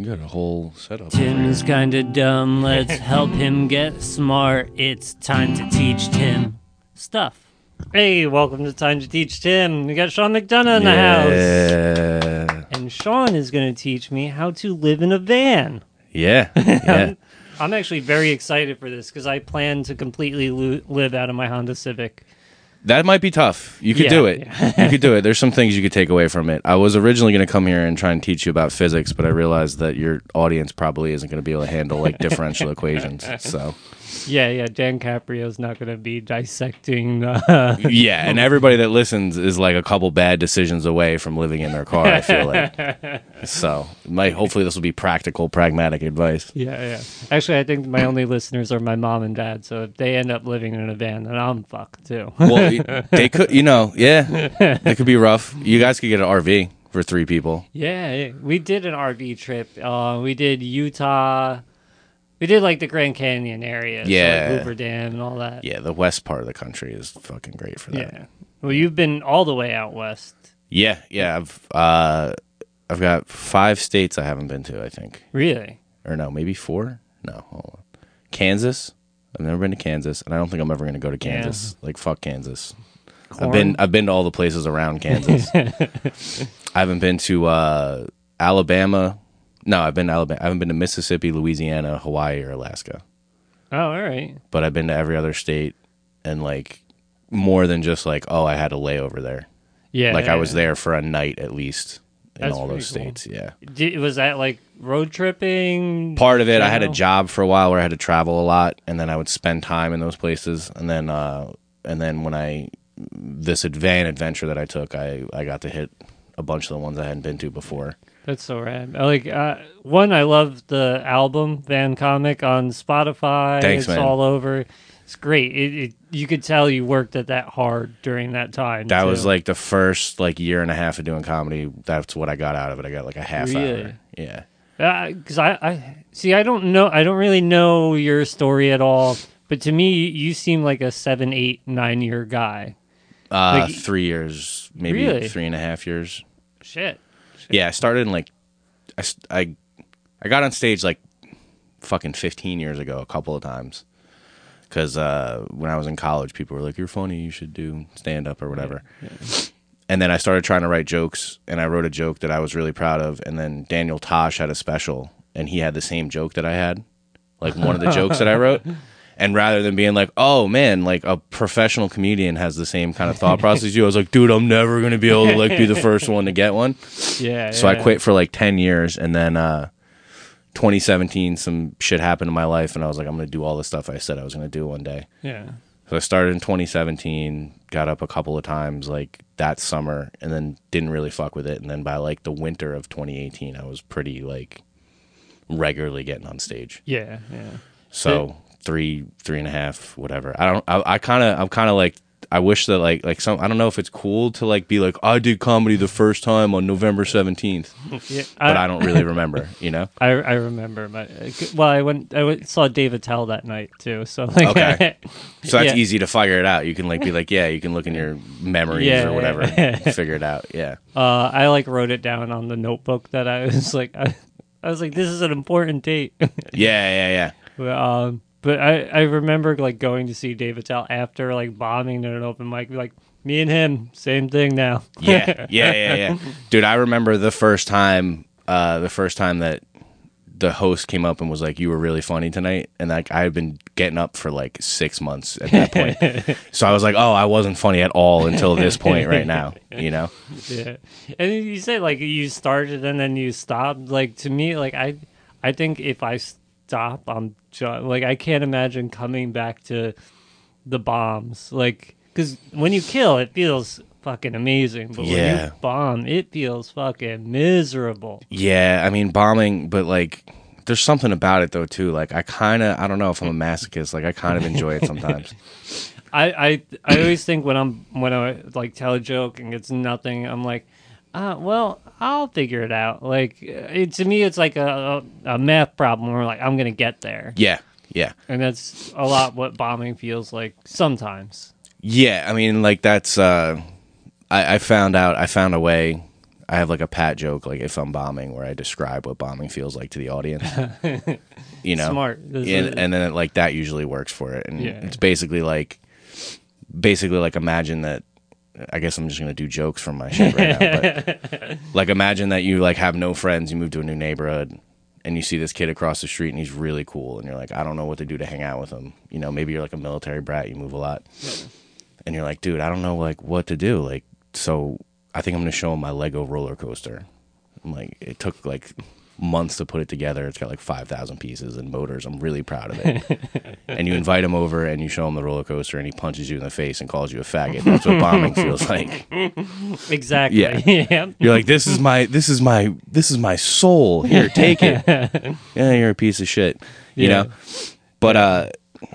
You got a whole setup. Tim's kinda dumb. Let's help him get smart. It's time to teach Tim stuff. Hey, welcome to Time to Teach Tim. We got Sean McDonough in the house. And Sean is going to teach me how to live in a van. Yeah. Yeah. I'm actually very excited for this because I plan to completely lo- live out of my Honda Civic. That might be tough. You could Yeah, do it. yeah. you could do it. There's some things you could take away from it. I was originally going to come here and try and teach you about physics, but I realized that your audience probably isn't going to be able to handle like differential equations. So, Yeah, yeah. Dan Caprio's not going to be dissecting. Uh, yeah, and everybody that listens is like a couple bad decisions away from living in their car, I feel like. So, might hopefully this will be practical, pragmatic advice. yeah, yeah. Actually, I think my only listeners are my mom and dad. So if they end up living in a van, then I'm fucked too. Well, they could, you know, yeah, it could be rough. You guys could get an RV for three people. Yeah, yeah. we did an RV trip. Uh, we did Utah. We did like the Grand Canyon area, so, Yeah. like Hoover Dam and all that. Yeah, the west part of the country is fucking great for that. Yeah. Well, you've been all the way out west. Yeah, yeah. I've uh, I've got five states I haven't been to. I think, Really? or no, maybe four. No, hold on. Kansas. I've never been to Kansas, and I don't think I'm ever going to go to Yeah. Kansas. Like fuck Kansas. Corn? I've been I've been to all the places around Kansas. I haven't been to uh, Alabama. No, I've been to Alabama. I haven't been to Mississippi, Louisiana, Hawaii, or Alaska. Oh, all right. But I've been to every other state, and like more than just like oh I had a layover there. Yeah. like I was there for a night at least in That's all those cool. states. Yeah. Did, was that like road tripping? Part of it, I had a job for a while where I had to travel a lot, and then I would spend time in those places, and then uh, and then when I this van adventure that I took, I I got to hit a bunch of the ones I hadn't been to before. That's so rad. I Like uh, one, I love the album Van Comic on Spotify. Thanks, it's man. all over. It's great. It, it you could tell you worked at that hard during that time. That too. was like the first like year and a half of doing comedy. That's what I got out of it. I got like a half Really? hour. Yeah. because I, I see. I don't know. I don't really know your story at all. But to me, you seem like a seven, eight, nine year guy. Uh, Like- three years, maybe Really? three and a half years. Shit. Yeah, I started in like I, I I got on stage like fucking 15 years ago a couple of times. Cuz uh when I was in college people were like you're funny, you should do stand up or whatever. And then I started trying to write jokes and I wrote a joke that I was really proud of and then Daniel Tosh had a special and he had the same joke that I had. Like one of the jokes that I wrote. And rather than being like, "Oh man, like a professional comedian has the same kind of thought process as you," I was like, "Dude, I'm never gonna be able to like be the first one to get one." Yeah. So I quit for like 10 years and then uh 2017 some shit happened in my life and I was like I'm going to do all the stuff I said I was going to do one day. Yeah. So I started in 2017, got up a couple of times like that summer and then didn't really fuck with it and then by like the winter of 2018 I was pretty like regularly getting on stage. Yeah. Yeah. So three, three and a half, whatever. I don't. I, I kind of. I'm kind of like. I wish that like like some. I don't know if it's cool to like be like I did comedy the first time on November 17th, Yeah. but I don't really remember. You know. I, I remember my well I went I went, saw Dave Attell that night too so like Okay. So that's Yeah. easy to figure it out. You can like be like, yeah, you can look in your memories Yeah, or whatever, figure it out. Yeah. uh, I like wrote it down on the notebook that I was like I, I was like this is an important date Yeah, yeah, yeah. but, um but I I remember like going to see Dave Attell after like bombing at an open mic like me and him same thing now Yeah, yeah, yeah, yeah. Dude, I remember the first time, uh, the first time that the host came up and was like, "You were really funny tonight," and like I had been getting up for like six months at that point, so I was like, "Oh, I wasn't funny at all until this point right now," you know? yeah and you say like you started and then you stopped like to me like i i think if i stop i'm ju- like i can't imagine coming back to the bombs like because when you kill it feels fucking amazing but when Yeah. you bomb it feels fucking miserable Yeah, I mean bombing, but like. There's something about it though too. Like I kind of, I don't know if I'm a masochist. Like I kind of enjoy it sometimes. I, I I always think when I'm when I like tell a joke and it's nothing, I'm like, uh, well, I'll figure it out. Like it, to me, it's like a, a, a math problem where like I'm gonna get there, yeah, yeah. and that's a lot what bombing feels like sometimes. Yeah, I mean, like that's. uh I, I found out. I found a way. I have like a pat joke, like if I'm bombing, where I describe what bombing feels like to the audience. you know, Smart. And, is- and then like that usually works for it. And Yeah. it's basically like, basically like imagine that. I guess I'm just gonna do jokes from my shit right now. But like imagine that you like have no friends, you move to a new neighborhood, and you see this kid across the street and he's really cool, and you're like, I don't know what to do to hang out with him. You know, maybe you're like a military brat, you move a lot, and you're like, dude, I don't know like what to do. Like, so I think I'm gonna show him my Lego roller coaster. I'm like, it took like months to put it together. It's got like five thousand pieces and motors. I'm really proud of it. and you invite him over and you show him the roller coaster, and he punches you in the face and calls you a faggot. That's what bombing feels like. exactly. Yeah. yeah. You're like, this is my, this is my, this is my soul. Here, take it. yeah, you're a piece of shit. You Yeah. know. But uh,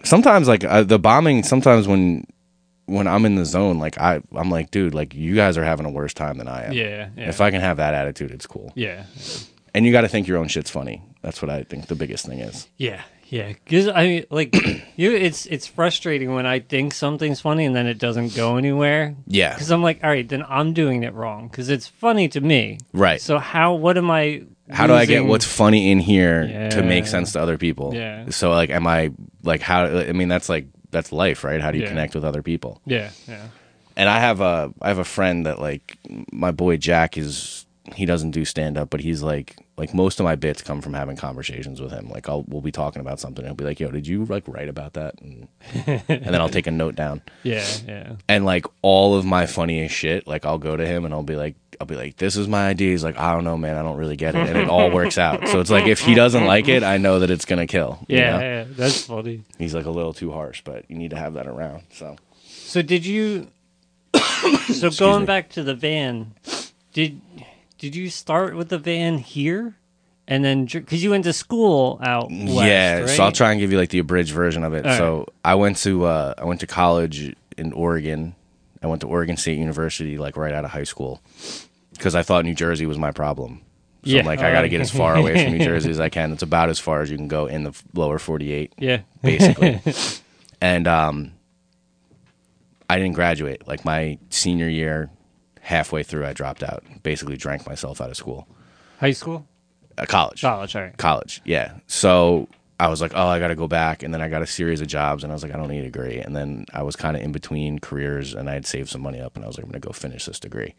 sometimes like uh, the bombing. Sometimes when when I'm in the zone, like I, I'm like, dude, like you guys are having a worse time than I am. Yeah. Yeah. If I can have that attitude, it's cool. yeah. And you got to think your own shit's funny. That's what I think the biggest thing is. Yeah, yeah. Because I mean, like, you, it's it's frustrating when I think something's funny and then it doesn't go anywhere. Yeah. Because I'm like, all right, then I'm doing it wrong. Because it's funny to me. Right. So how? What am I? How do I get losing- what's funny in here to make Yeah. sense to other people? Yeah. So like, am I like how? I mean, that's like that's life, right? How do you Yeah. connect with other people? Yeah, yeah, and I have a I have a friend that like my boy Jack is he doesn't do stand up, but he's like like most of my bits come from having conversations with him. Like I'll we'll be talking about something, and he'll be like, "Yo, did you like write about that?" And, and then I'll take a note down, yeah, yeah. and like all of my funniest shit, like I'll go to him and I'll be like. I'll be like, "This is my idea." He's like, "I don't know, man. I don't really get it," and it all works out. So it's like if he doesn't like it, I know that it's gonna kill. you Yeah, know? yeah, that's funny. he's like a little too harsh, but you need to have that around. So So did you? so going me. back to the van, did did you start with the van here, and then because you went to school out west, yeah, right? so I'll try and give you like the abridged version of it. All so I went to uh, I went to college in Oregon. I went to Oregon State University like right out of high school because I thought New Jersey was my problem. So Yeah, I'm like, I got to alright. get as far away from New Jersey as I can. It's about as far as you can go in the lower 48, Yeah, basically. and um, I didn't graduate. Like my senior year, halfway through, I dropped out. Basically, drank myself out of school, high school, uh, college college. All right. college. Yeah. So I was like, oh, I got to go back. And then I got a series of jobs and I was like, I don't need a degree. And then I was kind of in between careers and I had saved some money up and I was like, I'm going to go finish this degree.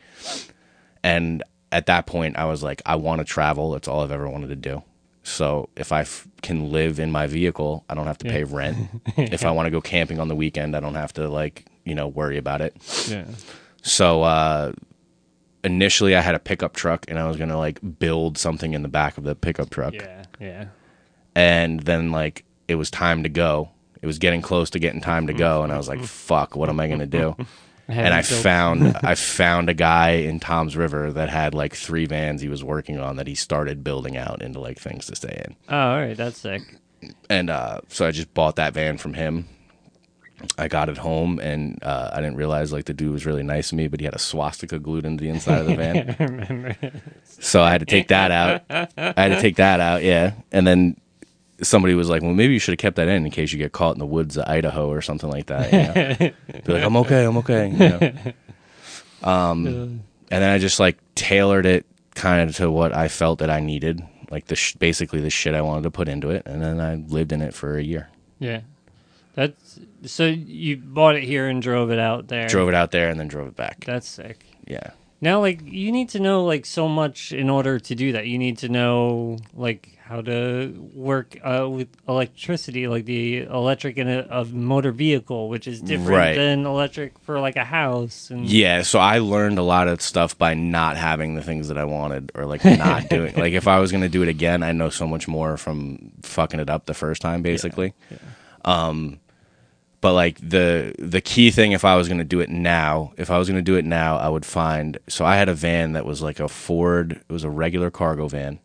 And at that point, I was like, I want to travel. That's all I've ever wanted to do. So if I f- can live in my vehicle, I don't have to pay rent. if I want to go camping on the weekend, I don't have to like, you know, worry about it. Yeah. So uh, initially, I had a pickup truck, and I was gonna like build something in the back of the pickup truck. Yeah. Yeah. And then like it was time to go. It was getting close to getting time to go, and I was like, "Fuck, what am I gonna do?" and I found I found a guy in Toms River that had like three vans he was working on that he started building out into like things to stay in. Oh, all right. That's sick. And uh, so I just bought that van from him. I got it home, and uh, I didn't realize like the dude was really nice to me, but he had a swastika glued into the inside of the van. So I had to take that out. I had to take that out, yeah. And then somebody was like, "Well, maybe you should have kept that in in case you get caught in the woods of Idaho or something like that." You know? Be like, "I'm okay, I'm okay." You know? Um, and then I just like tailored it kind of to what I felt that I needed, like the sh- basically the shit I wanted to put into it, and then I lived in it for a year. Yeah. That's so you bought it here and drove it out there. Drove it out there and then drove it back. That's sick. Yeah. Now, like, you need to know like so much in order to do that. You need to know like how to work uh, with electricity, like the electric in a, a motor vehicle, which is different Right. than electric for like a house. And Yeah, so I learned a lot of stuff by not having the things that I wanted or like not doing. Like if I was going to do it again, I know so much more from fucking it up the first time basically. Yeah. Um but like the the key thing if I was going to do it now, if I was going to do it now, I would find so I had a van that was like a Ford, it was a regular cargo van,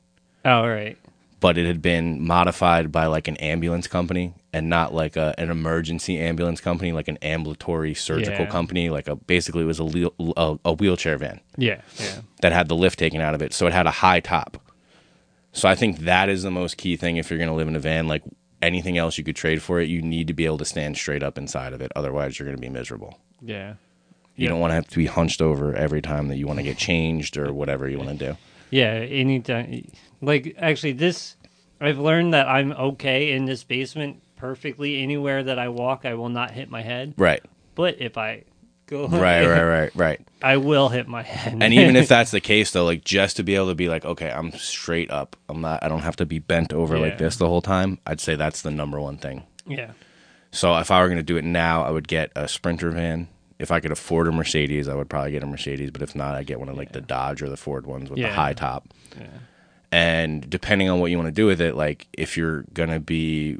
oh, right. but it had been modified by like an ambulance company and not like a, an emergency ambulance company, like an ambulatory surgical Yeah. company, like a basically it was a, a, a wheelchair van Yeah, yeah, that had the lift taken out of it. So it had a high top. So I think that is the most key thing if you're going to live in a van. Like anything else you could trade for it, you need to be able to stand straight up inside of it. Otherwise, you're going to be miserable. yeah. You Yeah. don't want to have to be hunched over every time that you want to get changed or whatever you want to do. Yeah, anytime. Like, actually, this, I've learned that I'm okay in this basement perfectly. Anywhere that I walk, I will not hit my head. Right. But if I go, Right, right, right, right. I will hit my head. And even if that's the case though, like just to be able to be like, okay, I'm straight up. I'm not I don't have to be bent over Yeah. like this the whole time. I'd say that's the number one thing. yeah, So if I were going to do it now, I would get a Sprinter van. If I could afford a Mercedes, I would probably get a Mercedes. But if not, I get one of like the Dodge or the Ford ones with the high top. yeah, And depending on what you want to do with it, like if you're gonna be,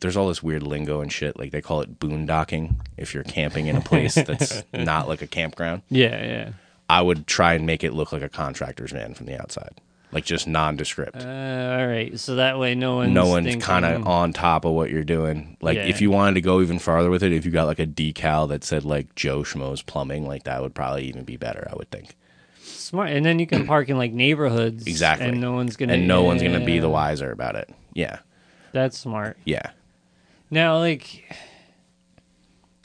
there's all this weird lingo and shit. Like they call it boondocking. If you're camping in a place that's not like a campground, yeah, yeah. I would try and make it look like a contractor's van from the outside, like just nondescript. Uh, all right, so that way no one's no one's kind of on top of what you're doing. Like Yeah. if you wanted to go even farther with it, if you got like a decal that said like Joe Schmo's Plumbing, like that would probably even be better. I would think. smart, and then you can park in like neighborhoods, Exactly. and no one's gonna, And no one's gonna be the wiser about it. Yeah, That's smart. yeah. Now, like,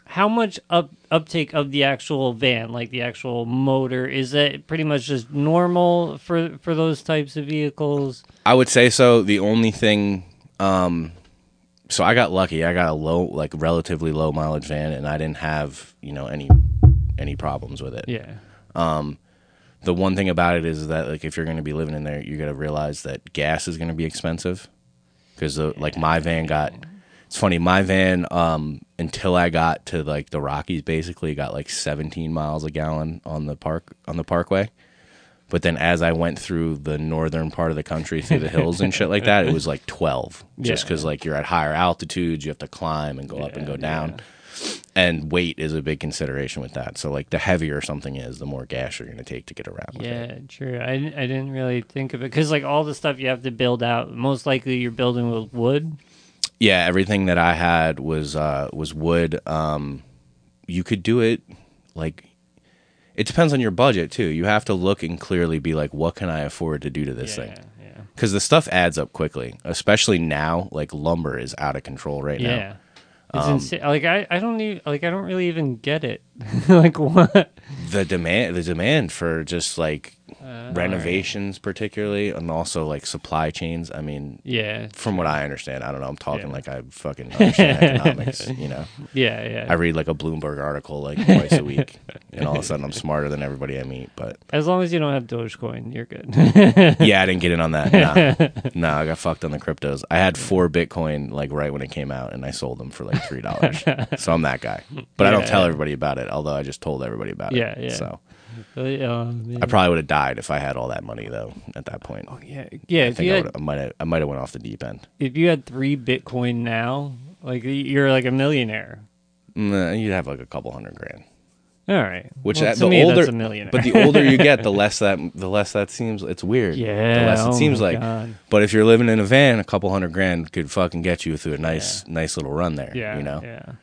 how much up uptake of the actual van, like the actual motor, is that pretty much just normal for for those types of vehicles? I would say so. The only thing, um, so I got lucky. I got a low, like relatively low mileage van, and I didn't have you know any any problems with it. Yeah, Um, The one thing about it is that like if you're going to be living in there, you got to realize that gas is going to be expensive because like my van got. It's funny, my van um, until I got to like the Rockies, basically got like 17 miles a gallon on the park on the parkway. But then as I went through the northern part of the country, through the hills and shit like that, it was like 12. Just Yeah. because like you're at higher altitudes, you have to climb and go up and go down. yeah. And weight is a big consideration with that. So like the heavier something is, the more gas you're going to take to get around. with it. yeah, true. I didn't- I didn't really think of it because like all the stuff you have to build out, most likely you're building with wood. Yeah, everything that I had was uh, was wood. Um, you could do it like it depends on your budget too. You have to look and clearly be like, what can I afford to do to this yeah, thing? yeah, Because the stuff adds up quickly, especially now. Like lumber is out of control right now. It's Um, insane. Like I, I don't even like I don't really even get it. like what? The demand, the demand for just like Uh, renovations, particularly, and also like supply chains. I mean, Yeah, from what I understand, I don't know. I'm talking Yeah. like I fucking understand economics. You know, yeah, yeah. I read like a Bloomberg article like twice a week, and all of a sudden I'm smarter than everybody I meet. But As long as you don't have Dogecoin, you're good. yeah, I didn't get in on that. Nah, nah, I got fucked on the cryptos. I had four Bitcoin like right when it came out, and I sold them for like three dollars. so I'm that guy. But I don't Yeah. tell everybody about it. Although I just told everybody about it. Yeah, yeah. So Um, I probably would have died if I had all that money though. At that point, oh, yeah, yeah. I If think you I, had I might have I might have went off the deep end. if you had three Bitcoin now, like you're like a millionaire. Nah, you'd have like a couple hundred grand. All right. Which well, uh, to the me, older, that's a millionaire. but the older you get, the less that the less that seems. It's weird. yeah, the less it oh seems like. God. But if you're living in a van, a couple hundred grand could fucking get you through a nice, nice little run there. Yeah, you know. Yeah.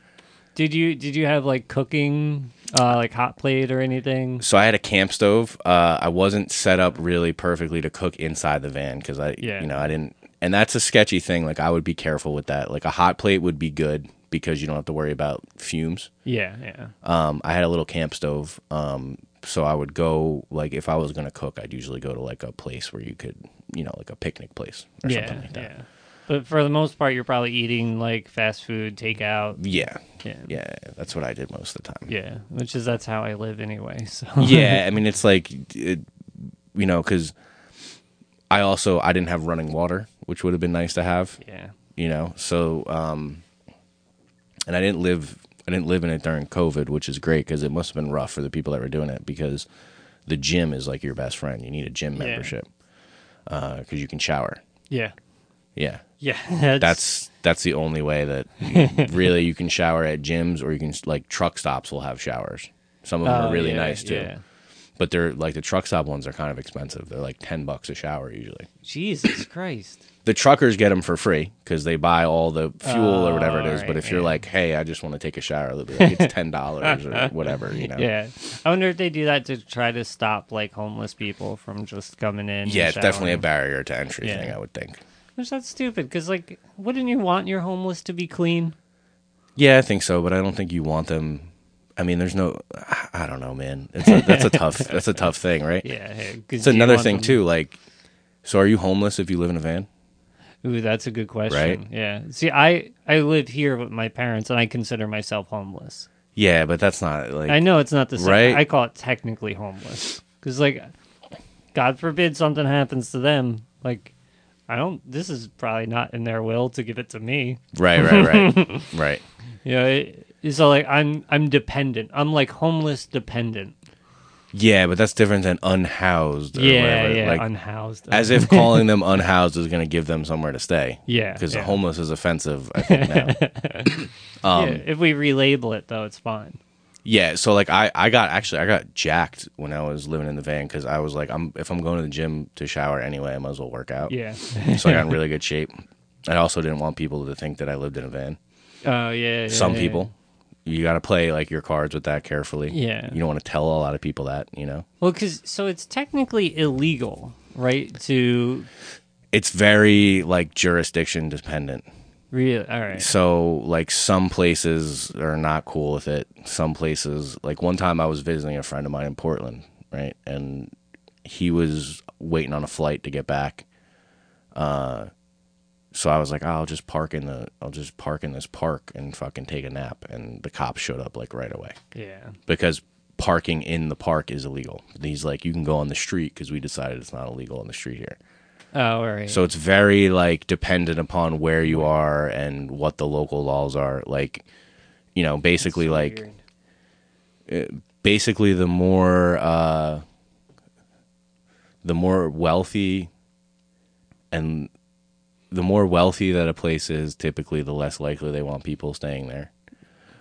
Did you did you have like cooking, uh, like hot plate or anything? So I had a camp stove. Uh, I wasn't set up really perfectly to cook inside the van because I, Yeah. you know, I didn't. And that's a sketchy thing. Like I would be careful with that. Like a hot plate would be good because you don't have to worry about fumes. Yeah, yeah. Um, I had a little camp stove. Um, so I would go like if I was gonna cook, I'd usually go to like a place where you could, you know, like a picnic place or yeah, something like that. yeah. But for the most part, you're probably eating like fast food, takeout. Yeah. Yeah, Yeah, that's what I did most of the time. yeah. Which is that's how I live anyway. So yeah, I mean it's like it, you know cuz I also I didn't have running water, which would have been nice to have, yeah, you know. So um and I didn't live I didn't live in it during COVID, which is great cuz it must have been rough for the people that were doing it because the gym is like your best friend. You need a gym Yeah. membership. Uh cuz you can shower. yeah, Yeah. yeah. That's that's the only way that you- really you can shower at gyms or you can like truck stops will have showers. Some of them Oh, are really yeah, nice too. yeah. But they're like the truck stop ones are kind of expensive. They're like 10 bucks a shower usually. Jesus Christ. The truckers get them for free because they buy all the fuel or whatever it is. Oh, is. but right, if you're like, hey, I just want to take a shower, they'll be like, it's $10 or whatever, you know? Yeah, I wonder if they do that to try to stop like homeless people from just coming in. Yeah, it's definitely a barrier to entry Yeah. thing, I would think. Which that's stupid because like, wouldn't you want your homeless to be clean? Yeah, I think so, but I don't think you want them. I mean, there's no. I don't know, man. It's a, that's a tough. That's a tough thing, right? Yeah, It's another thing too. Like, so are you homeless if you live in a van? Ooh, that's a good question. Right? Yeah. See, I I live here with my parents, and I consider myself homeless. Yeah, but that's not like. I know it's not the same. Right? I call it technically homeless because, like, God forbid something happens to them. Like, I don't. This is probably not in their will to give it to me. Right, right, right, right. You know, it, so like I'm I'm dependent. I'm like homeless dependent. Yeah, but that's different than unhoused. Or yeah, whatever. yeah, Like, unhoused. as if calling them unhoused is going to give them somewhere to stay. Yeah, because yeah. homeless is offensive. I think now. um, yeah, if we relabel it though, it's fine. Yeah, so like I, I got actually I got jacked when I was living in the van because I was like I'm if I'm going to the gym to shower anyway I might as well work out. Yeah. so I got in really good shape. I also didn't want people to think that I lived in a van. Oh yeah, yeah. Some yeah. people, you got to play like your cards with that carefully. Yeah. you don't want to tell a lot of people that. You know, Well, because so it's technically illegal, right? To it's very like jurisdiction dependent. Really, all right. So like some places are not cool with it. Some places like one time I was visiting a friend of mine in Portland, right? And he was waiting on a flight to get back. Uh so I was like, oh, I'll just park in the I'll just park in this park and fucking take a nap and the cops showed up like right away Yeah. because parking in the park is illegal. He's like you can go on the street cuz we decided it's not illegal on the street here. Oh, right. So it's very like dependent upon where you are and what the local laws are. Like, you know, basically So like weird. basically the more uh the more wealthy and the more wealthy that a place is, typically the less likely they want people staying there.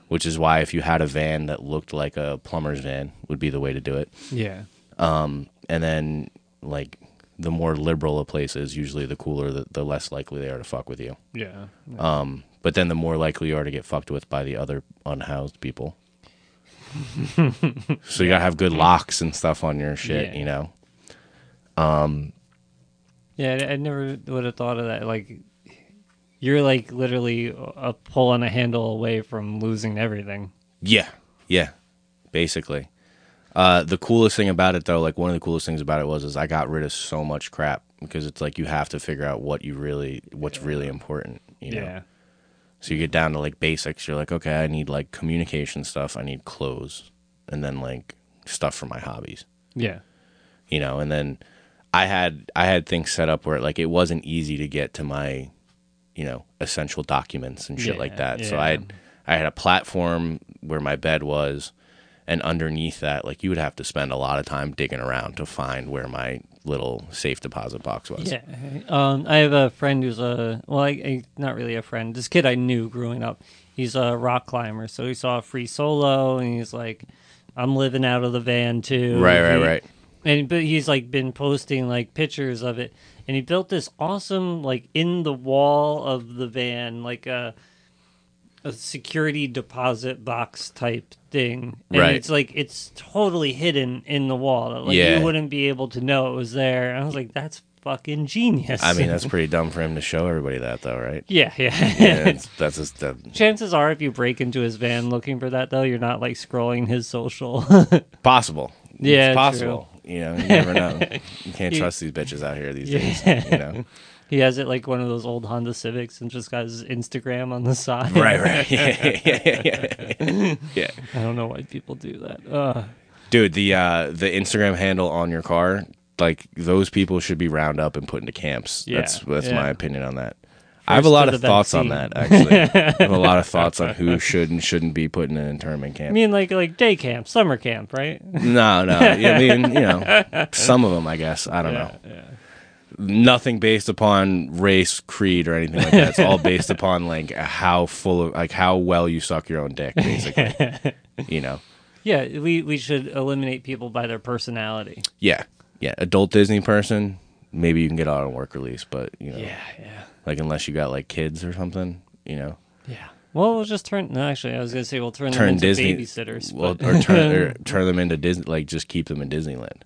Which is why if you had a van that looked like a plumber's van would be the way to do it. yeah. Um, and then like the more liberal a place is, usually the cooler, the, the less likely they are to fuck with you. Yeah. Um, but then the more likely you are to get fucked with by the other unhoused people. so you gotta have good locks and stuff on your shit, Yeah. you know. Um, Yeah, I, I never would have thought of that. Like, you're like literally a pull on a handle away from losing everything. Yeah, yeah, basically. Uh, the coolest thing about it, though, like one of the coolest things about it was, is I got rid of so much crap because it's like you have to figure out what you really, what's really important, you know. Yeah. So you get down to like basics. You're like, okay, I need like communication stuff. I need clothes, and then like stuff for my hobbies, Yeah. you know. And then I had I had things set up where like it wasn't easy to get to my, you know, essential documents and shit like Yeah, that. So. I had I had a platform where my bed was, and underneath that, like you would have to spend a lot of time digging around to find where my little safe deposit box was. Yeah. Um, I have a friend who's a well, I, I, not really a friend. This kid I knew growing up. He's a rock climber, so he saw a free solo, and he's like, "I'm living out of the van too." Right, right, He- right. And but he's like been posting like pictures of it, and he built this awesome like in the wall of the van like a a security deposit box type thing. And Right. it's like it's totally hidden in the wall. Like Yeah. you wouldn't be able to know it was there. And I was like, that's fucking genius. I mean, that's pretty dumb for him to show everybody that, though, right? yeah, yeah. Yeah, that's just that, Chances are, if you break into his van looking for that, though, you're not like scrolling his social. possible. Yeah, it's possible. You know, you never know. You can't trust these bitches out here these Yeah. days. You know, he has it like one of those old Honda Civics and just got his Instagram on the side. right, right, yeah, yeah, yeah, yeah. yeah. I don't know why people do that. Uh, Dude, the uh, the Instagram handle on your car, like those people should be round up and put into camps. Yeah, that's that's yeah. my opinion on that. I have a lot of thoughts on that. Actually, I have a lot of thoughts on who should and shouldn't be put in an internment camp. I mean, like like day camp, summer camp, right? No, no. I mean, you know, some of them, I guess. I don't know. Nothing based upon race, creed, or anything like that. It's all based upon like how full of like how well you suck your own dick, basically. you know. Yeah, we we should eliminate people by their personality. Yeah, yeah. Adult Disney person, maybe you can get out on work release, but you know, yeah. yeah. like unless you got like kids or something, you know, Yeah. Well, we'll just turn. No, actually, I was gonna say we'll turn, them turn into Disney babysitters. well, but- or turn or turn them into Disney, like just keep them in Disneyland.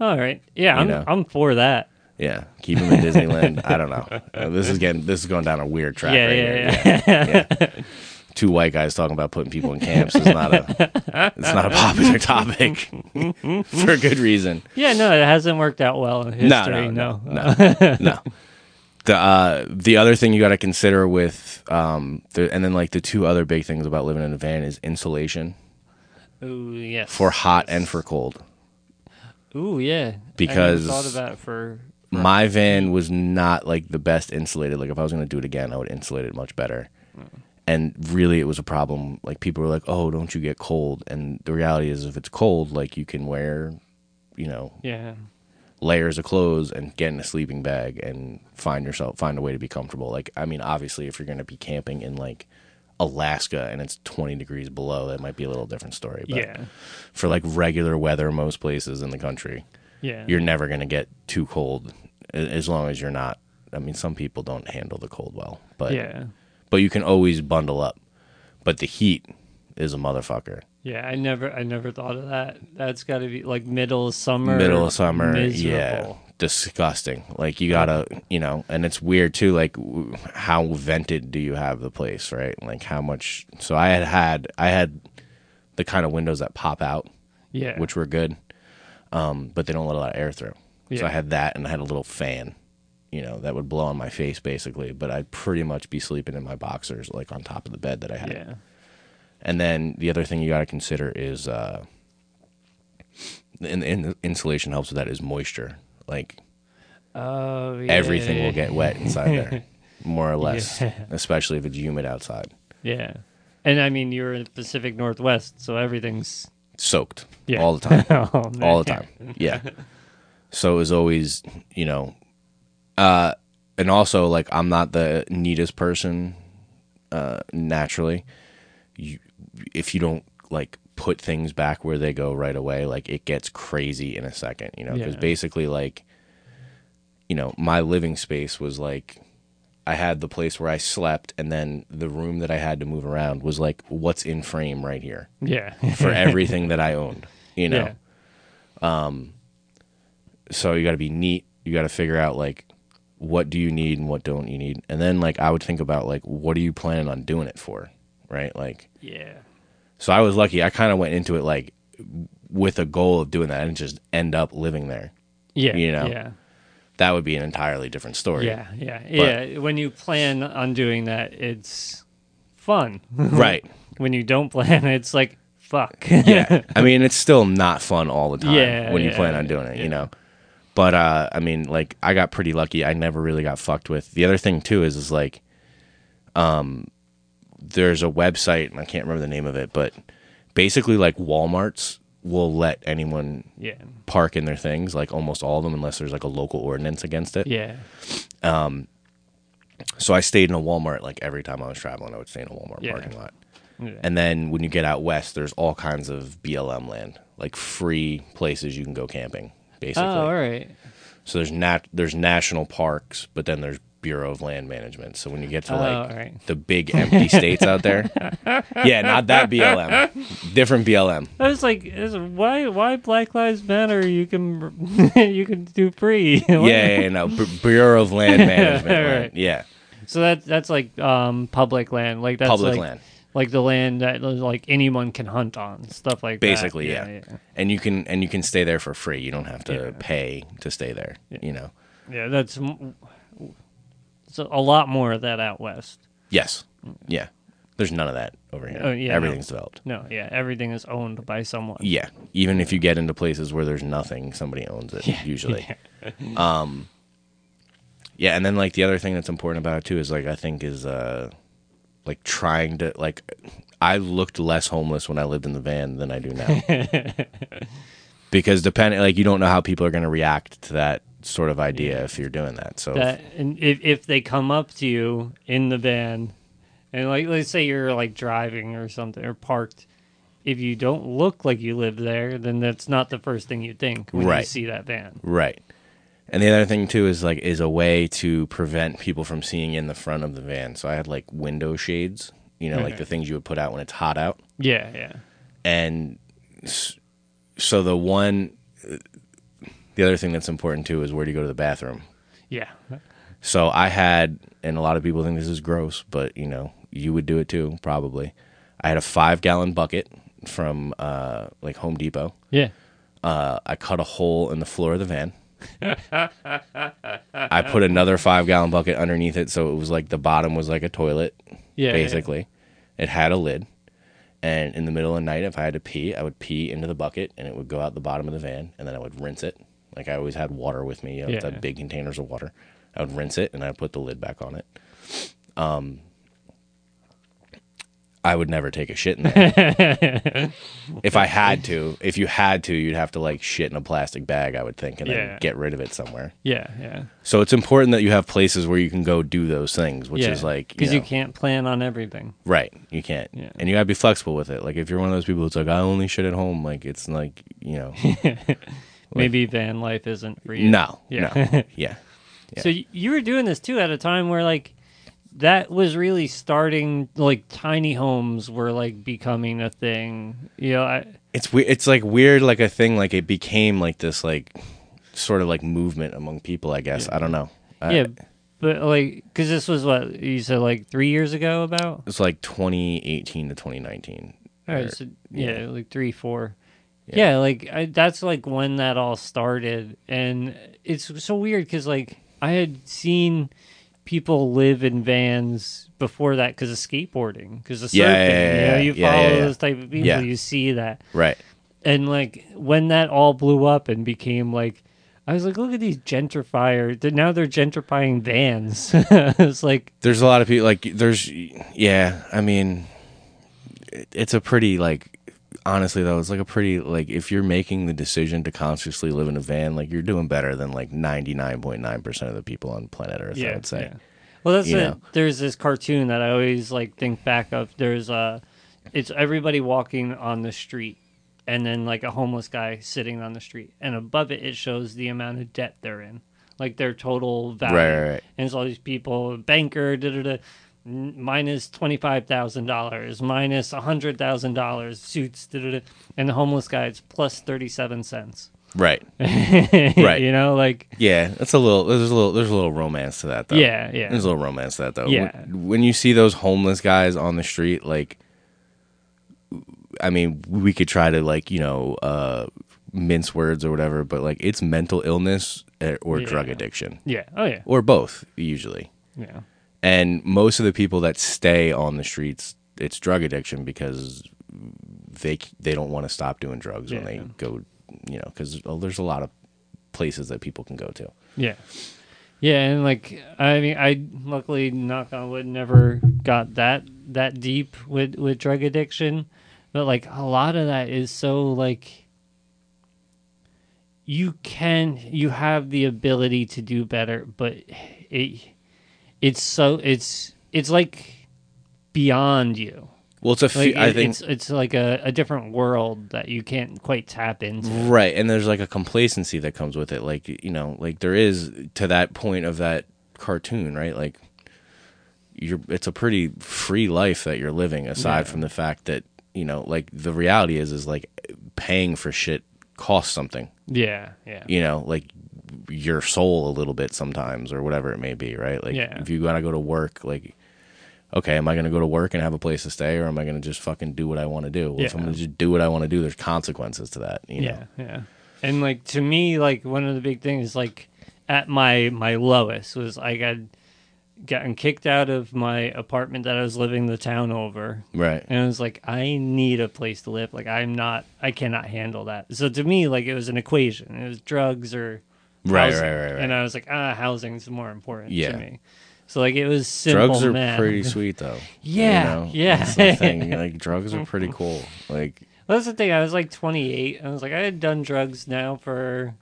All right. Yeah, I'm know. I'm for that. Yeah, keep them in Disneyland. I don't know. Uh, this is getting this is going down a weird track. Yeah, right yeah, here. yeah. yeah. two white guys talking about putting people in camps is not a it's not a popular topic for a good reason. Yeah, no, it hasn't worked out well in history. no, No, no, no. The uh, the other thing you got to consider with um, the, and then like the two other big things about living in a van is insulation Ooh, yes. for hot and for cold. Ooh, yeah. Because- I thought about it for. My van was not like the best insulated. Like if I was going to do it again, I would insulate it much better. Mm. And really, it was a problem. Like people were like, "Oh, don't you get cold?" And the reality is, if it's cold, like you can wear, you know, Yeah. layers of clothes and get in a sleeping bag and find yourself find a way to be comfortable. Like I mean, obviously, if you're going to be camping in like Alaska and it's 20 degrees below, that might be a little different story. But Yeah. for like regular weather, most places in the country, Yeah. you're never going to get too cold as long as you're not. I mean, some people don't handle the cold well, but yeah. but you can always bundle up. But the heat is a motherfucker. Yeah, I never, I never thought of that. That's got to be like middle of summer. middle of summer miserable. yeah disgusting like you gotta you know and it's weird too like how vented do you have the place right like how much so i had had i had the kind of windows that pop out Yeah. which were good um but they don't let a lot of air through so i had that and i had a little fan you know that would blow on my face basically but i'd pretty much be sleeping in my boxers like on top of the bed that i had Yeah. and then the other thing you got to consider is uh and, and insulation helps with that is moisture like Oh, yeah. everything will get wet inside there, more or less, Yeah. especially if it's humid outside. Yeah. And I mean, you're in the Pacific Northwest, so everything's Soaked Yeah. all the time, oh, all the time. Yeah. So it was always, you know, uh, and also like I'm not the neatest person uh, naturally. You, if you don't like put things back where they go right away, like it gets crazy in a second, you know, because Yeah. basically like, you know, my living space was like I had the place where I slept, and then the room that I had to move around was like what's in frame right here Yeah. for everything that I owned. You know, Yeah. Um, so you got to be neat. You got to figure out like what do you need and what don't you need, and then like I would think about like what are you planning on doing it for, right? Like, Yeah. so I was lucky. I kind of went into it like with a goal of doing that, and just end up living there. Yeah. You know? Yeah. That would be an entirely different story. Yeah. Yeah. Yeah. When you plan on doing that, it's fun. Right. when you don't plan, it's like, fuck. yeah. I mean, it's still not fun all the time Yeah, when you yeah, plan on doing it, yeah. you know. But uh I mean, like I got pretty lucky. I never really got fucked with. The other thing too is is like um there's a website and I can't remember the name of it, but basically like Walmart's will let anyone yeah. park in their things, like almost all of them unless there's like a local ordinance against it. Yeah. Um, So I stayed in a Walmart like every time I was traveling, I would stay in a Walmart Yeah. parking lot. Yeah. And then when you get out west, there's all kinds of BLM land, like free places you can go camping, basically. oh, all right. So there's nat there's national parks, but then there's Bureau of Land Management. So when you get to Oh, like the big empty states out there, yeah, not that BLM, different BLM. I was like, why? Why Black Lives Matter? You can, you can do free. Yeah, yeah, yeah, no, B- Bureau of Land Management. land. Right. Yeah, So that that's like um public land, like that's public like, land. like the land that like anyone can hunt on, stuff like that. Basically, that. yeah. and you can and you can stay there for free. You don't have to Yeah. pay to stay there. You know. yeah. That's it's a lot more of that out west. Yes. Yeah. There's none of that over here. Oh, yeah, no. Everything's developed. No, yeah, everything is owned by someone. Yeah. Even if you get into places where there's nothing, somebody owns it usually. Um yeah, and then like the other thing that's important about it too is like I think is uh like trying to like I looked less homeless when I lived in the van than I do now. because depending like you don't know how people are going to react to that sort of idea if you're doing that. So That and if if they come up to you in the van, and like let's say you're like driving or something or parked, if you don't look like you live there, then that's not the first thing you think when you Right. see that van. Right. And the other thing too is like is a way to prevent people from seeing in the front of the van. So I had like window shades, you know, like the things you would put out when it's hot out. Yeah, yeah, And so the one the other thing that's important too is where do you go to the bathroom? yeah. So I had and a lot of people think this is gross, but you know, you would do it too, probably. I had a five gallon bucket from uh, like Home Depot. Yeah. Uh, I cut a hole in the floor of the van. I put another five gallon bucket underneath it, so it was like the bottom was like a toilet, Yeah. basically. It had a lid, and in the middle of the night, if I had to pee, I would pee into the bucket, and it would go out the bottom of the van, and then I would rinse it. Like I always had water with me, you know, Yeah. the big containers of water. I would rinse it, and I would put the lid back on it. Um, I would never take a shit in there. if I had to, if you had to, you'd have to like shit in a plastic bag, I would think, and Yeah. then get rid of it somewhere. Yeah. Yeah. So it's important that you have places where you can go do those things, which yeah. is like because you, know, can't plan on everything. right. You can't, Yeah. and you gotta be flexible with it. Like if you're one of those people who's like, I only shit at home, like it's like you know, Maybe van life isn't for you. no, Yeah. no, yeah, Yeah. So you were doing this too at a time where like that was really starting like tiny homes were like becoming a thing. You know, I, it's weird. It's like weird, like a thing. Like it became like this, like sort of like movement among people. I guess I don't know. I- yeah, but like because this was what you said like three years ago about. it's like 2018 to 2019. All Or- so yeah, yeah. like three, four. Yeah. Yeah, like I, that's like when that all started, and it's so weird because like I had seen people live in vans before that because of skateboarding, because of surfing. Yeah, yeah, yeah, you know, you follow those type of people, you see that, Right. and like when that all blew up and became like. I was like, look at these gentrifier. they're- Now they're gentrifying vans. it's like, there's a lot of people like there's yeah i mean it- it's a pretty like honestly though it's like a pretty like if you're making the decision to consciously live in a van like you're doing better than like 99.9% of the people on planet earth i would say yeah. Well, that's it. There's this cartoon that I always like think back of. There's uh it's everybody walking on the street, and then like a homeless guy sitting on the street, and above it it shows the amount of debt they're in, like their total value. Right, right, right. And it's all these people, banker, da da da. Minus twenty five thousand dollars, minus a hundred thousand dollars, suits, and the homeless guy it's plus thirty seven cents. right right. You know, like yeah that's a little there's a little there's a little romance to that though yeah, yeah. there's a little romance to that though Yeah. when, when you see those homeless guys on the street like i mean we could try to like you know uh mince words or whatever but like it's mental illness eh, or Yeah. drug addiction yeah. Oh yeah. or both usually Yeah. And most of the people that stay on the streets it's drug addiction because they they don't want to stop doing drugs when they go you know because there's a lot of places that people can go to. Yeah. Yeah, and like I mean I luckily knock on wood never got that that deep with with drug addiction, but like a lot of that is so like you can you have the ability to do better, but it it's so it's it's like beyond you. well it's a few, Like i think it's it's like a, a different world that you can't quite tap into. right and there's like a complacency that comes with it like you know like there is to that point of that cartoon right like you're it's a pretty free life that you're living aside Yeah. from the fact that you know like the reality is is like paying for shit costs something Yeah, yeah. you know, like your soul a little bit sometimes or whatever it may be, right? Like Yeah. if you gotta go to work, like okay, am I gonna go to work and have a place to stay or am I gonna just fucking do what I wanna do? Well, if I'm Yeah. gonna just do what I wanna do, there's consequences to that. You know? Yeah, yeah. And like to me, like one of the big things, like at my my lowest was I got gotten kicked out of my apartment that I was living the town over, Right. and it was like I need a place to live. Like I'm not, I cannot handle that. So to me, like it was an equation. It was drugs or Right, housing. right, right, right. And I was like, ah, housing's more important Yeah. to me. So like it was simple. drugs are math. pretty sweet though. Yeah, you know? yeah. That's the thing. Like drugs are pretty cool. Like Well, that's the thing. I was like 28. I was like, I had done drugs now for.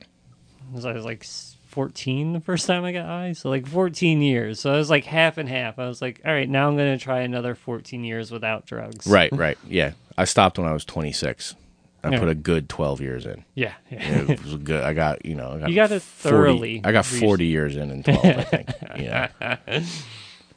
I was, I was like 14 the first time I got high. So, like 14 years. So, I was like half and half. I was like, all right, now I'm going to try another 14 years without drugs. right, right. Yeah. I stopped when I was twenty six. I Yeah. put a good twelve years in. Yeah. Yeah. It was good. I got you know. I got You gotta 40 thoroughly I got forty years in in twelve. I think. Yeah.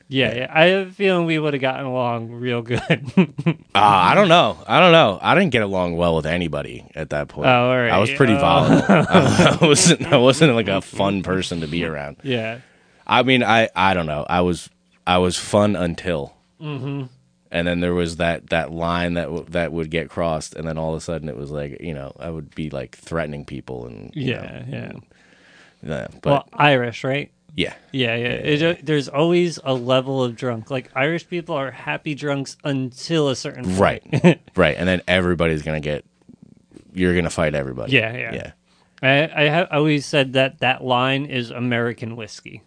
yeah, yeah. I have a feeling we would have gotten along real good. Uh, I don't know. I don't know. I didn't get along well with anybody at that point. Oh, all right. I was pretty Oh. volatile. I wasn't. I wasn't like a fun person to be around. yeah. I mean, I. I don't know. I was. I was fun until. Mm-hmm. And then there was that that line that w- that would get crossed, and then all of a sudden it was like you know I would be like threatening people and Yeah, yeah. know, yeah, but well, Irish, right? yeah, Yeah, yeah. It, there's always a level of drunk. Like Irish people are happy drunks until a certain point. right, right, and then everybody's gonna get you're gonna fight everybody. Yeah, yeah. yeah. I I have always said that that line is American whiskey.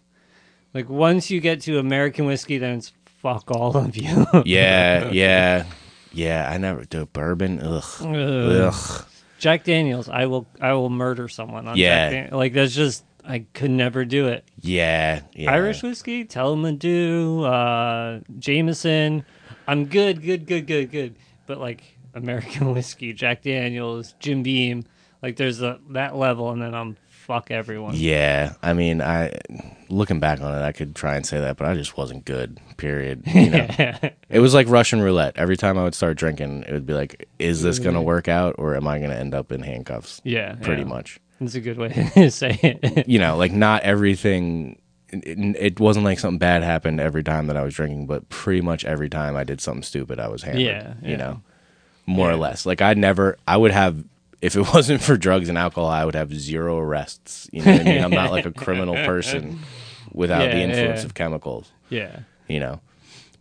Like once you get to American whiskey, then it's fuck all of you. Yeah, yeah, yeah. I never do bourbon. Ugh, Ugh. ugh. Jack Daniels, I will I will murder someone on Yeah. Jack Dan- Like that's just I could never do it. Yeah, yeah. Irish whiskey, Tullamore Dew, uh, Jameson. I'm good, good, good, good, good. But like American whiskey, Jack Daniels, Jim Beam, like there's a that level, and then I'm fuck everyone. Yeah, I mean, I looking back on it, I could try and say that, but I just wasn't good. Period. You know, it was like Russian roulette. Every time I would start drinking, it would be like, "Is this gonna mm. work out, or am I gonna end up in handcuffs?" yeah, Pretty yeah. much. It's a good way to say it. You know, like not everything. It, it wasn't like something bad happened every time that I was drinking, but pretty much every time I did something stupid, I was hammered. Yeah, yeah. You know, more or less. Like I never, I would have. If it wasn't for drugs and alcohol, I would have zero arrests. You know what I mean? I'm not like a criminal person without the influence yeah. of chemicals. yeah, you know.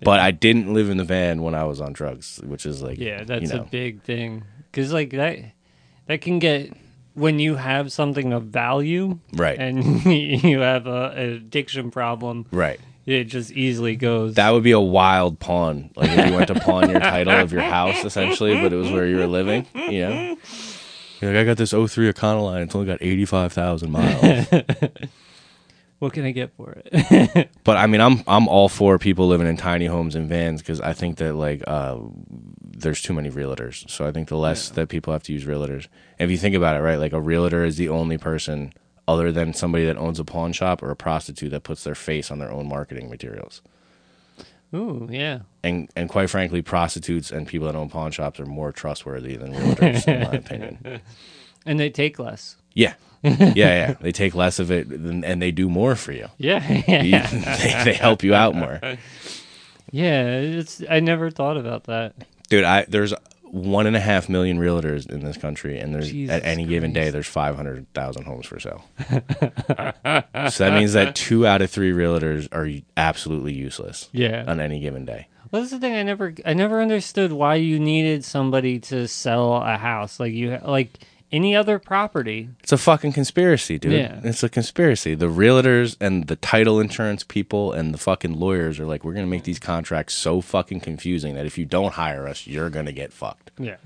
But I didn't live in the van when I was on drugs, which is like, yeah, that's you know, a big thing because like that that can get when you have something of value right, and you have a, an addiction problem. right. It just easily goes. That would be a wild pawn, like if you went to pawn your title of your house, essentially, but it was where you were living. You know, You're like I got this 03 Econoline. It's only got eighty five thousand miles. what can I get for it? but I mean, I'm I'm all for people living in tiny homes and vans because I think that like uh, there's too many realtors. So I think the less that people have to use realtors. And if you think about it, right, like a realtor is the only person other than somebody that owns a pawn shop or a prostitute that puts their face on their own marketing materials. Ooh, yeah. And and quite frankly, prostitutes and people that own pawn shops are more trustworthy than realtors, in my opinion. And they take less. Yeah, yeah, yeah. They take less of it than, and they do more for you. Yeah, yeah. they, they help you out more. yeah. It's I never thought about that. dude i there's one and a half million realtors in this country and there's Jesus at any given day there's 500000 homes for sale so that means that two out of three realtors are absolutely useless Yeah. on any given day Well, that's the thing. I never, I never understood why you needed somebody to sell a house. Like you, like any other property. it's a fucking conspiracy dude Yeah. it's a conspiracy the realtors and the title insurance people and the fucking lawyers are like we're gonna make these contracts so fucking confusing that if you don't hire us you're gonna get fucked Yeah.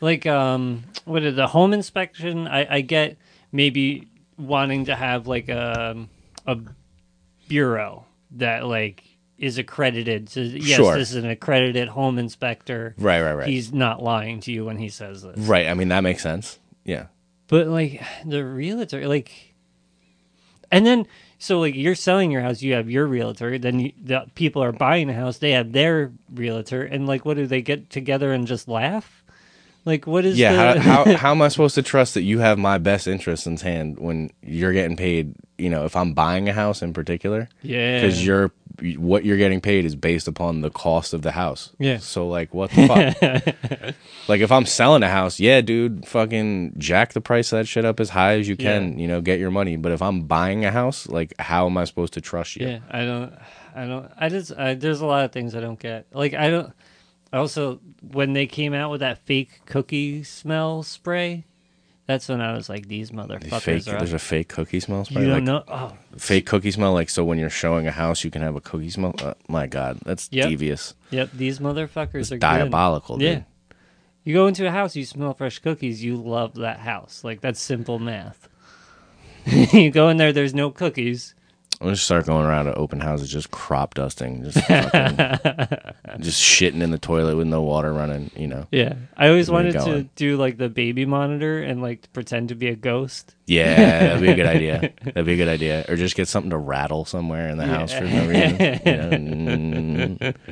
Like, um, what is the home inspection? I, I get maybe wanting to have like a a bureau that like is accredited to. Yes, Sure. this is an accredited home inspector. right right right He's not lying to you when he says this. right i mean that makes sense yeah But like the realtor, like, and then so like you're selling your house, you have your realtor. Then you, the people are buying the house, they have their realtor, and like, what do they get together and just laugh? Like, what is Yeah, the, how, how how am I supposed to trust that you have my best interests in hand when you're getting paid? You know, if I'm buying a house in particular, yeah, because you're what you're getting paid is based upon the cost of the house. Yeah. So like, what the fuck? like, if I'm selling a house, yeah, dude, fucking jack the price of that shit up as high as you can. Yeah. You know, get your money. But if I'm buying a house, like, how am I supposed to trust you? yeah. I don't, I don't, I just, I, there's a lot of things I don't get. Like, I don't. Also, when they came out with that fake cookie smell spray, that's when I was like, these motherfuckers Fake, are. there's a fake cookie smell spray. you like, don't know? Oh, Fake cookie smell, like so when you're showing a house, you can have a cookie smell. Uh, my God, that's Yep. devious. yep. These motherfuckers are good. diabolical, dude. Yeah. You go into a house, you smell fresh cookies, you love that house. Like that's simple math. you go in there, there's no cookies. I'm gonna start going around to open houses, just crop dusting, just fucking, just shitting in the toilet with no water running. You know? Yeah. I always wanted to going? do like the baby monitor and like pretend to be a ghost. Yeah, that'd be a good idea. That'd be a good idea. Or just get something to rattle somewhere in the house for no reason. You know?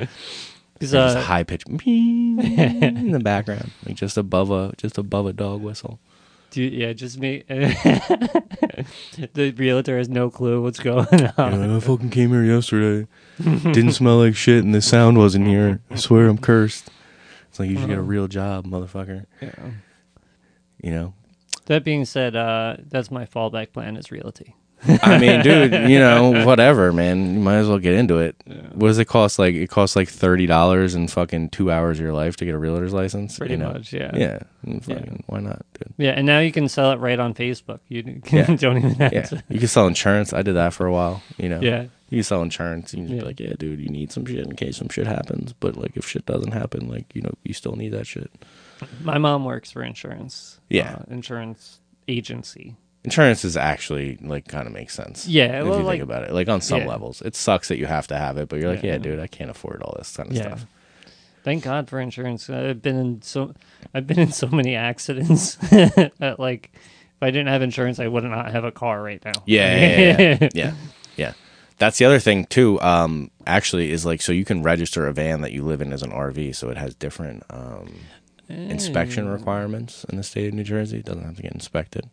Mm, uh, high pitch in the background, like just above a just above a dog whistle. Dude, yeah, just me. the realtor has no clue what's going on. You're I fucking came here yesterday. Didn't smell like shit, and the sound wasn't here. I swear I'm cursed. It's like you should get a real job, motherfucker. Yeah. You know. That being said, uh, that's my fallback plan is realty. I mean, dude, you know, whatever, man. You might as well get into it. What does it cost? Like it costs like thirty dollars and fucking two hours of your life to get a realtor's license. Pretty you know? much, yeah. Yeah. and fucking, Why not, dude? Yeah, and now you can sell it right on Facebook. You Yeah. don't even have Yeah. to. You can sell insurance. I did that for a while. You know. Yeah. You can sell insurance. You can Yeah. be like, yeah, dude, you need some shit in case some shit happens. But like, if shit doesn't happen, like, you know, you still need that shit. My mom works for insurance. Yeah. uh, insurance agency. Insurance is actually like kind of makes sense. Yeah, if well, you like- think about it, like on some Yeah. levels, it sucks that you have to have it, but you're like, Yeah. yeah, dude, I can't afford all this kind of Yeah. stuff. Thank God for insurance. I've been in so I've been in so many accidents that like if I didn't have insurance, I would not have a car right now. Yeah, yeah, yeah, yeah. yeah, yeah. That's the other thing too. Um, actually, is like so you can register a van that you live in as an RV, so it has different um, inspection requirements in the state of New Jersey. It doesn't have to get inspected,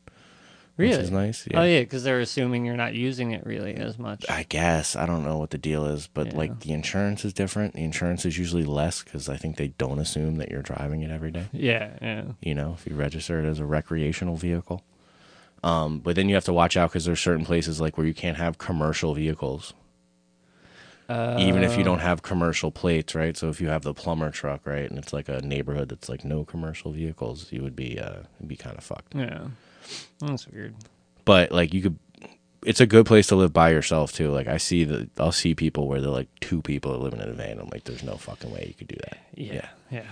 really? which is nice. Oh yeah, because they're assuming you're not using it really as much. I guess I don't know what the deal is, but Yeah. like the insurance is different. The insurance is usually less because I think they don't assume that you're driving it every day. Yeah, yeah. You know, if you register it as a recreational vehicle. Um, but then you have to watch out because there's certain places like where you can't have commercial vehicles, even if you don't have commercial plates, right? So if you have the plumber truck, right, and it's like a neighborhood that's like no commercial vehicles, you would be uh, be kind of fucked. Yeah. That's weird. but like you could it's a good place to live by yourself too like i see the i'll see people where they're like two people are living in a van i'm like there's no fucking way you could do that Yeah. Yeah.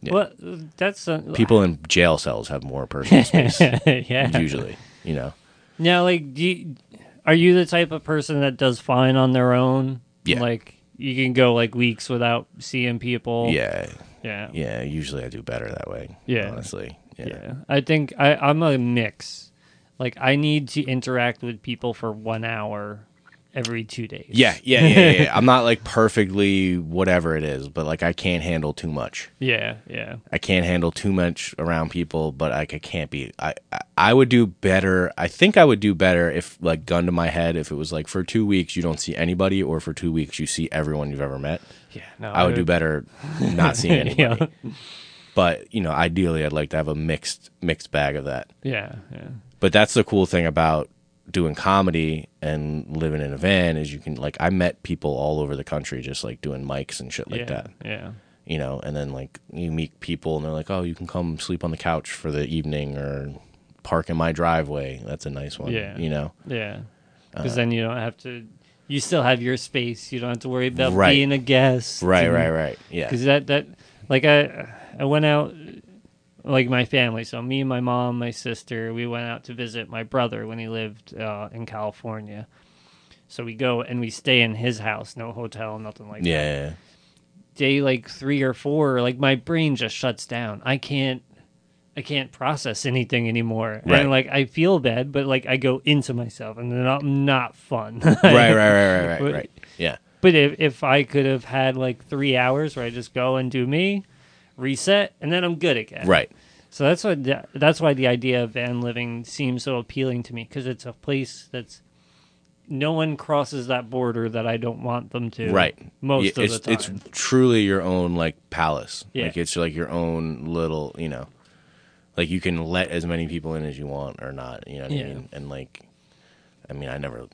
Yeah. Well, that's uh, people in jail cells have more personal space yeah. usually you know Now, like, do you, are you the type of person that does fine on their own? Yeah. Like, you can go like weeks without seeing people. yeah Yeah. yeah usually i do better that way Yeah. honestly yeah, Yeah. I think I, I'm a mix. Like, I need to interact with people for one hour every two days. yeah yeah yeah, yeah, yeah. i'm not like perfectly whatever it is but like i can't handle too much Yeah. Yeah. I can't handle too much around people, but like I can't be. I I- I would do better. I think I would do better if like gun to my head, if it was like for two weeks you don't see anybody, or for two weeks you see everyone you've ever met. Yeah. No, I would do better not seeing anybody. Yeah. But you know, ideally, I'd like to have a mixed mixed bag of that. Yeah. Yeah. But that's the cool thing about doing comedy and living in a van is you can like I met people all over the country just like doing mics and shit like yeah. that Yeah. you know, and then like you meet people and they're like, oh, you can come sleep on the couch for the evening or park in my driveway. That's a nice one. Yeah. You know, Yeah. Uh, Because then you don't have to. You still have your space. You don't have to worry about Right. being a guest. right, right, right. Yeah. Because that that like I I went out like my family. So me and my mom, my sister, we went out to visit my brother when he lived uh, in California. So we go and we stay in his house, no hotel, nothing like that. Yeah. yeah, Day like three or four, like my brain just shuts down. I can't. I can't process anything anymore, Right. and like I feel bad, but like I go into myself, and then I'm not fun. Right, right, right, right, right, But- right. Yeah. But if if I could have had like three hours where I just go and do me, reset, and then I'm good again. Right. So that's what the, that's why the idea of van living seems so appealing to me because it's a place that's no one crosses that border that I don't want them to. Right. Most Yeah, of it's, the It's truly your own like palace. Yeah. Like it's like your own little, you know, like you can let as many people in as you want or not. You know what Yeah. I mean? And like, I mean, I never,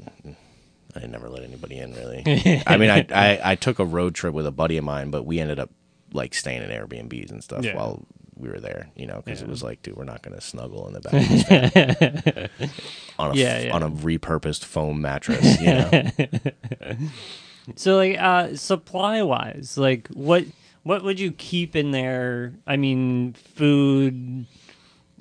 I never let anybody in really. I mean, I, I I took a road trip with a buddy of mine, but we ended up like staying in Airbnbs and stuff Yeah. while we were there. You know, because it was like, dude, we're not gonna snuggle in the back of this van on a Yeah, yeah. on a repurposed foam mattress. You know. So like uh supply wise, like what what would you keep in there? I mean, food,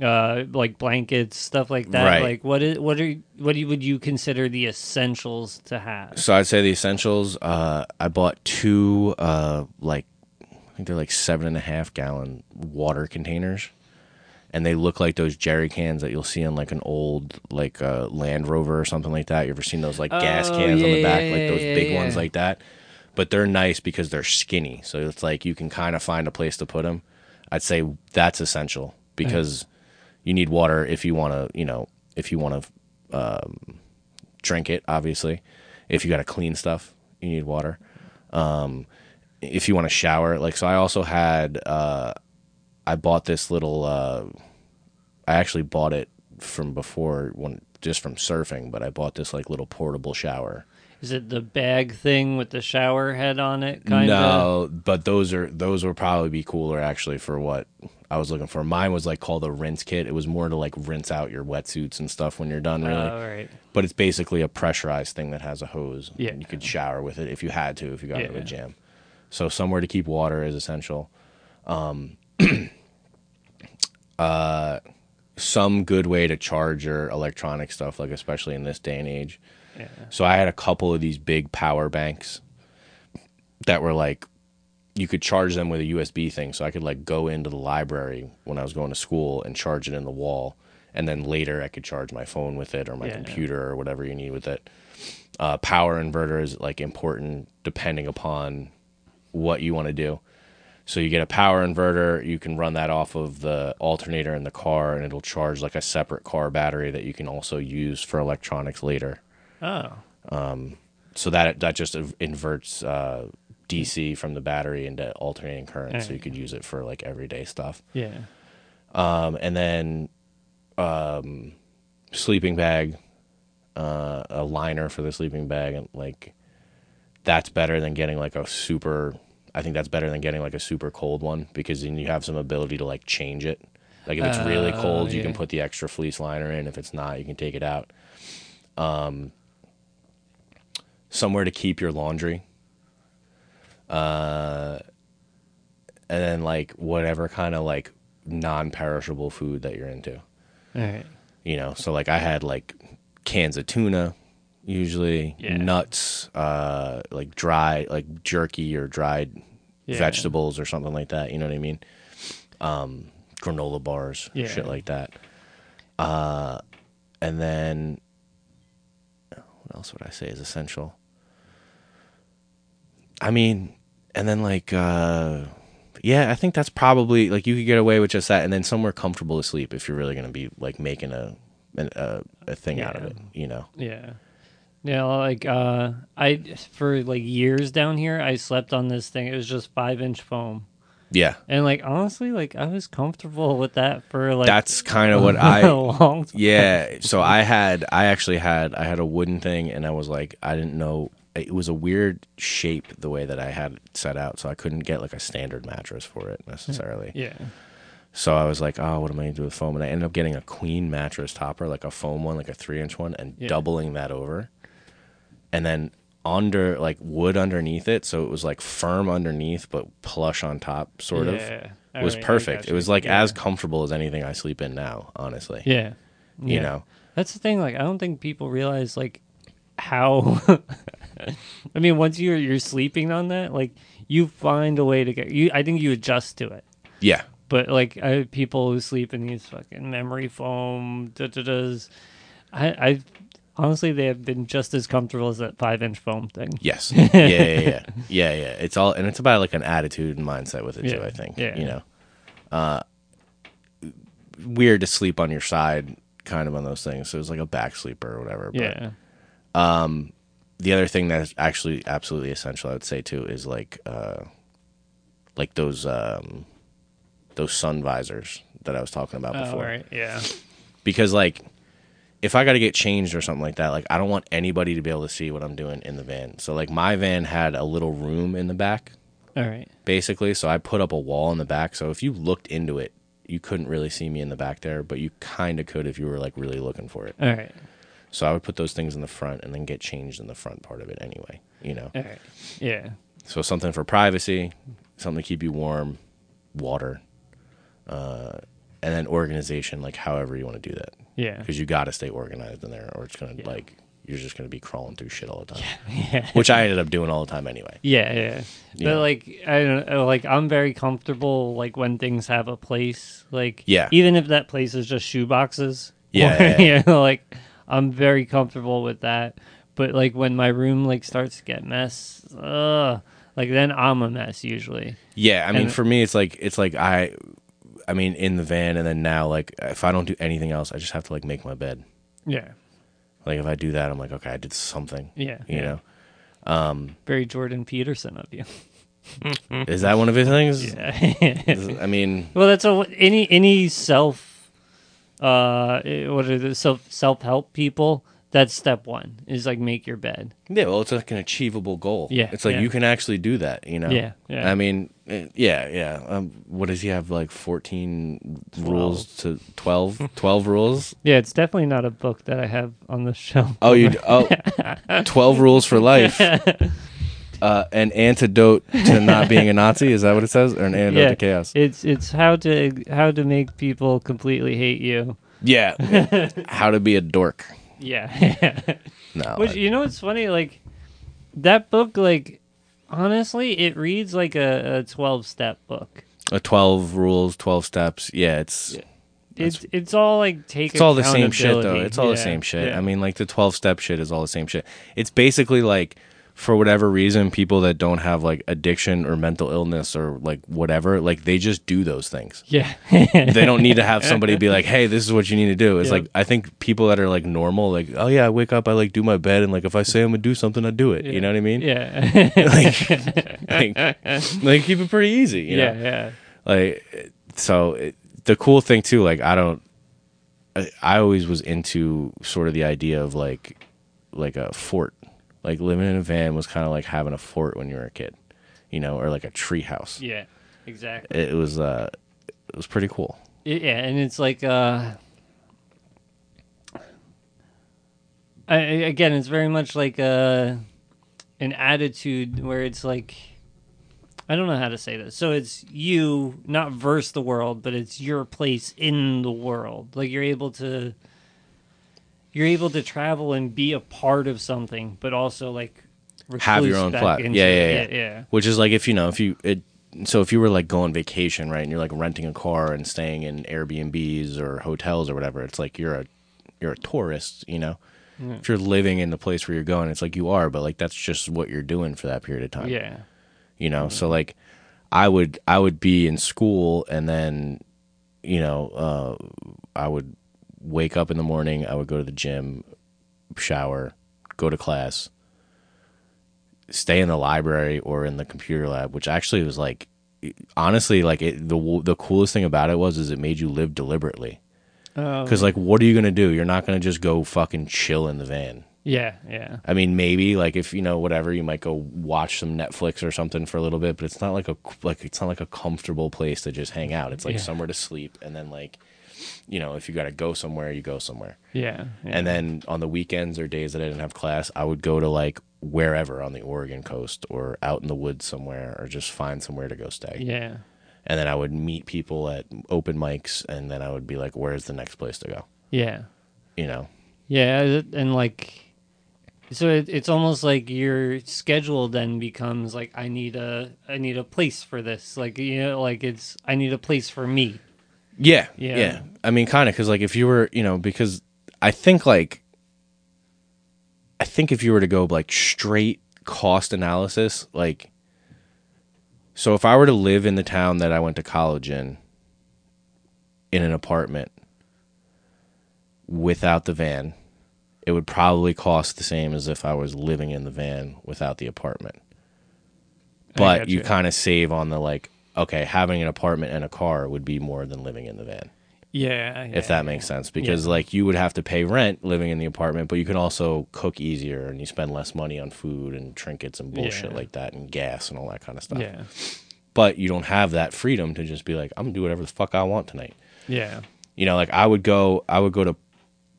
uh, like blankets, stuff like that. Right. Like what is what are what do you, would you consider the essentials to have? So I'd say the essentials. Uh, I bought two, uh, like think they're like seven and a half gallon water containers, and they look like those jerry cans that you'll see in like an old like uh, Land Rover or something like that. You ever seen those like gas Oh, cans on the back, yeah, like those yeah, big yeah. ones like that? But they're nice because they're skinny, so it's like you can kind of find a place to put them. I'd say that's essential because. you need water if you want to, you know, if you want to um, drink it. Obviously, if you got to clean stuff, you need water. Um, if you want to shower, like so, I also had. Uh, I bought this little. Uh, I actually bought it from before when just from surfing, but I bought this like little portable shower. Is it the bag thing with the shower head on it? Kind of. no, but those are those would probably be cooler actually for what I was looking for. Mine was like called a rinse kit. It was more to like rinse out your wetsuits and stuff when you're done, really. All right. But it's basically a pressurized thing that has a hose. Yeah. and you could shower with it if you had to, if you got into Yeah. a jam. So somewhere to keep water is essential. Um, uh, some good way to charge your electronic stuff, like especially in this day and age. Yeah. So I had a couple of these big power banks that were like you could charge them with a USB thing. So I could like go into the library when I was going to school and charge it in the wall. And then later I could charge my phone with it or my Yeah. computer or whatever you need with it. Uh, power inverter is like important depending upon what you want to do. So you get a power inverter, you can run that off of the alternator in the car and it'll charge like a separate car battery that you can also use for electronics later Oh. so that that just inverts uh, DC from the battery into alternating current, so you could use it for like everyday stuff. Yeah. Um, and then um, sleeping bag, uh, a liner for the sleeping bag, and like that's better than getting like a super. I think that's better than getting like a super cold one because then you have some ability to like change it. Like if it's really Oh, cold, you can put the extra fleece liner in. If it's not, you can take it out. Um, somewhere to keep your laundry. Uh, and then like whatever kind of like non-perishable food that you're into. All right. You know, so like I had like cans of tuna, usually Yeah. nuts, uh, like dry, like jerky or dried Yeah. vegetables or something like that. You know what I mean? Um, granola bars, Yeah. shit like that. Uh, and then what else would I say is essential? I mean, and then like, uh, yeah, I think that's probably like you could get away with just that, and then somewhere comfortable to sleep if you're really going to be like making a an, a, a thing out of it, you know. Yeah. Yeah, like uh I for like years down here I slept on this thing. It was just five inch foam. Yeah, And like honestly, like I was comfortable with that for like that's kind of what I long time. Yeah, so I had, I actually had, I had a wooden thing, and I was like, I didn't know it was a weird shape the way that I had it set out, so I couldn't get like a standard mattress for it necessarily. Yeah. So I was like, oh, what am I gonna do with foam? And I ended up getting a queen mattress topper, like a foam one, like a three inch one, and Yeah. doubling that over. And then under like wood underneath it, so it was like firm underneath but plush on top, sort of. Yeah. It was Alright, perfect. It was like yeah. as comfortable as anything I sleep in now, honestly. Yeah. You Yeah. know. That's the thing. Like, I don't think people realize like how. I mean, once you're you're sleeping on that, like you find a way to get you. I think you adjust to it. Yeah. But like I, people who sleep in these fucking memory foam, da da da's, I, I honestly they have been just as comfortable as that five inch foam thing. Yes. Yeah, yeah, yeah. yeah, yeah. It's all and it's about like an attitude and mindset with it too, I think. Yeah. You know. Uh weird to sleep on your side kind of on those things. So it was like a back sleeper or whatever. But Yeah. the other thing that's actually absolutely essential, I would say too, is like uh, like those um, those sun visors that I was talking about Oh, before. right. Yeah. Because like, if I got to get changed or something like that, like I don't want anybody to be able to see what I'm doing in the van. So like my van had a little room in the back, All right. basically. So I put up a wall in the back. So if you looked into it, you couldn't really see me in the back there, but you kind of could if you were like really looking for it. All right. So I would put those things in the front and then get changed in the front part of it anyway. You know. All right. Yeah. So something for privacy, something to keep you warm, water, uh, and then organization, like however you want to do that, Yeah. because you got to stay organized in there, or it's gonna Yeah. like you're just gonna be crawling through shit all the time, Yeah. which I ended up doing all the time anyway. Yeah, yeah. Yeah. But like I don't know, like I'm very comfortable like when things have a place. Like Yeah. even if that place is just shoe boxes. Yeah, or, yeah, yeah. you know, like I'm very comfortable with that. But like when my room like starts to get mess, ugh, like then I'm a mess usually. Yeah, I mean, And- for me, it's like it's like I I mean, in the van, and then now, like, if I don't do anything else, I just have to like make my bed. Yeah. Like, if I do that, I'm like, okay, I did something. Yeah. You yeah. know, um, um, Very Jordan Peterson of you. is that one of his things? Yeah. Is- I mean, well, that's a, any any self uh eh, what are the self self help people that's step one is like make your bed yeah. Well, it's like an achievable goal. Yeah, it's like yeah. you can actually do that. You know. Yeah, yeah. I mean, eh, yeah, yeah. Um, what does he have? Like 14 rules to 12? 12 rules? yeah it's definitely not a book that i have on the shelf Oh, you oh, 12 rules for life. Uh, an antidote to not being a Nazi. Is that what it says, or an antidote yeah to chaos? it's it's how to how to make people completely hate you Yeah. How to be a dork. Yeah No. which I- you know what's funny like that book like honestly it reads like a, a 12 step book a 12 rules, 12 steps. Yeah, it's Yeah. it's it's all like take it's all the same shit though. It's all the same shit. yeah. I mean, like the 12 step shit is all the same shit. It's basically like for whatever reason people that don't have like addiction or mental illness or like whatever, like they just do those things. yeah they don't need to have somebody be like, "Hey, this is what you need to do." It's Yeah. like I think people that are like normal, like, "Oh yeah, I wake up, I like do my bed, and like if I say I'm gonna do something, I do it." You know what I mean? yeah like, like, like keep it pretty easy. You yeah know? yeah Like, so it, the cool thing too, like I don't, I, I always was into sort of the idea of like, like a fort. Like living in a van was kind of like having a fort when you were a kid, you know, or like a tree house. yeah exactly It was, uh, it was pretty cool. Yeah, and it's like uh I, again, it's very much like uh an attitude where it's like I don't know how to say this. So it's you not verse the world, but it's your place in the world. Like you're able to you're able to travel and be a part of something, but also like Have your own flat. Yeah, yeah, yeah, yeah. which is like if you know if you it so if you were like going vacation right and you're like renting a car and staying in airbnbs or hotels or whatever it's like you're a you're a tourist you know? If you're living in the place where you're going it's like you are but like that's just what you're doing for that period of time. Yeah. you know? So like i would i would be in school and then you know uh i would wake up in the morning i would go to the gym shower go to class stay in the library or in the computer lab which actually was like honestly like it, the the coolest thing about it was is it made you live deliberately Oh, because like what are you gonna do you're not gonna just go fucking chill in the van yeah, yeah. I mean, maybe like if you know whatever, you might go watch some Netflix or something for a little bit, but it's not like a like it's not like a comfortable place to just hang out. It's like Yeah. somewhere to sleep, and then like, you know, if you got to go somewhere, you go somewhere. Yeah. yeah. And then on the weekends or days that I didn't have class, I would go to like wherever on the Oregon coast or out in the woods somewhere, or just find somewhere to go stay. yeah. And then I would meet people at open mics, and then I would be like, "Where's the next place to go?" Yeah. You know. Yeah, and like, so it, it's almost like your schedule then becomes like I need a I need a place for this. Like you know, like it's I need a place for me. Yeah, Yeah. yeah. I mean, kind of, because like if you were, you know, because I think like, I think if you were to go like straight cost analysis, like, so if I were to live in the town that I went to college in, in an apartment without the van, it would probably cost the same as if I was living in the van without the apartment. But you gotcha. kind of save on the like, okay, having an apartment and a car would be more than living in the van. Yeah, if that makes sense. Because like you would have to pay rent living in the apartment but you can also cook easier and you spend less money on food and trinkets and bullshit Yeah. like that and gas and all that kind of stuff. Yeah, but you don't have that freedom to just be like i'm gonna do whatever the fuck i want tonight. Yeah, you know like i would go i would go to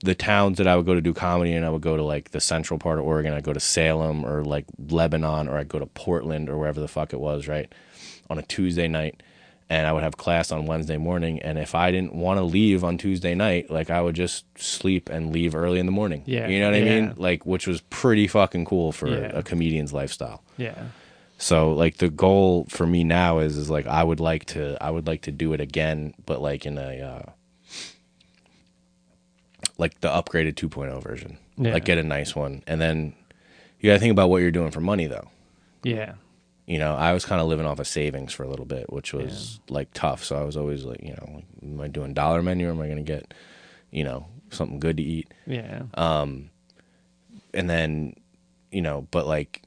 the towns that i would go to do comedy and i would go to like the central part of oregon. I'd go to salem or like lebanon or i'd go to portland or wherever the fuck it was right on a tuesday night and i would have class on wednesday morning and if i didn't want to leave on tuesday night like i would just sleep and leave early in the morning Yeah, you know what i yeah. mean like which was pretty fucking cool for Yeah. a comedian's lifestyle yeah, so like the goal for me now is is like I would like to I would like to do it again, but like in a uh, like the upgraded 2.0 version. Yeah. Like get a nice one, and then you got to think about what you're doing for money though. yeah, You know, I was kind of living off of savings for a little bit, which was like tough. So I was always like, you know, like, am I doing dollar menu or am I going to get, you know, something good to eat? Yeah. Um, and then you know but like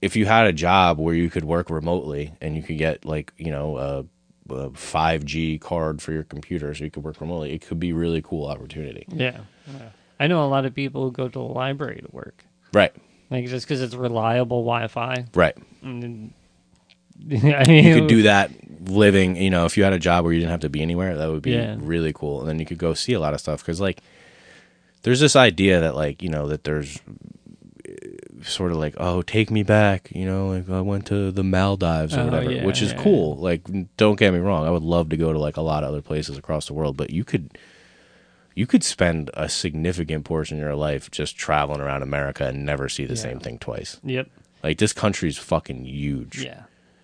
if you had a job where you could work remotely and you could get like you know a, a 5g card for your computer so you could work remotely it could be really cool opportunity yeah. Yeah. I know a lot of people who go to the library to work, right like just because it's reliable Wi-Fi. right. And I mean, you could do that living you know if you had a job where you didn't have to be anywhere that would be Yeah. really cool. And then you could go see a lot of stuff because like there's this idea that like you know that there's uh, sort of like oh take me back you know like i went to the maldives or Oh, whatever yeah, which is yeah, cool. Like don't get me wrong i would love to go to like a lot of other places across the world but you could you could spend a significant portion of your life just traveling around america and never see the Yeah. same thing twice Yep. like this country's fucking huge Yeah.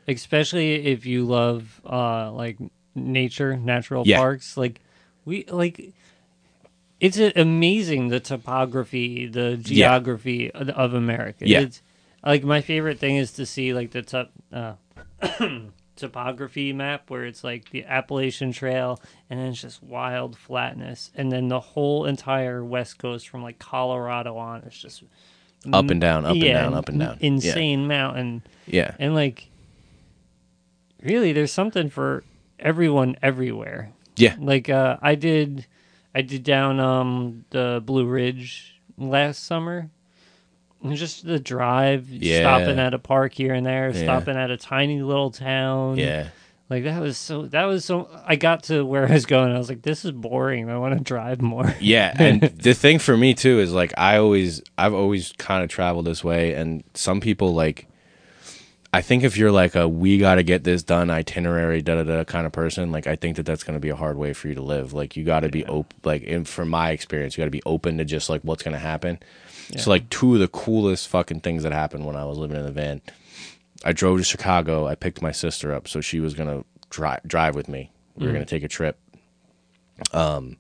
Especially if you love uh like nature, natural Yeah. parks. Like we like it's amazing the topography, the geography of, of America. Yeah. It's like my favorite thing is to see like the top uh topography map where it's like the Appalachian Trail and then it's just wild flatness. And then the whole entire west coast from like Colorado on it's just up and down up and down up and down. Insane mountain. Yeah, yeah. and like really there's something for everyone everywhere. Yeah. like uh i did i did down um the blue ridge last summer just the drive Yeah. stopping at a park here and there Yeah. stopping at a tiny little town Yeah. like that was so that was so i got to where i was going i was like this is boring i want to drive more Yeah, and the thing for me too is like I always I've always kind of traveled this way and some people like I think if you're like a we got to get this done itinerary da da da kind of person, like I think that that's going to be a hard way for you to live. Like you got to be open like in from my experience, you got to be open to just like what's going to happen. So like two of the coolest fucking things that happened when I was living in the van. I drove to Chicago. I picked my sister up so she was going to drive drive with me. We were going to take a trip. Um,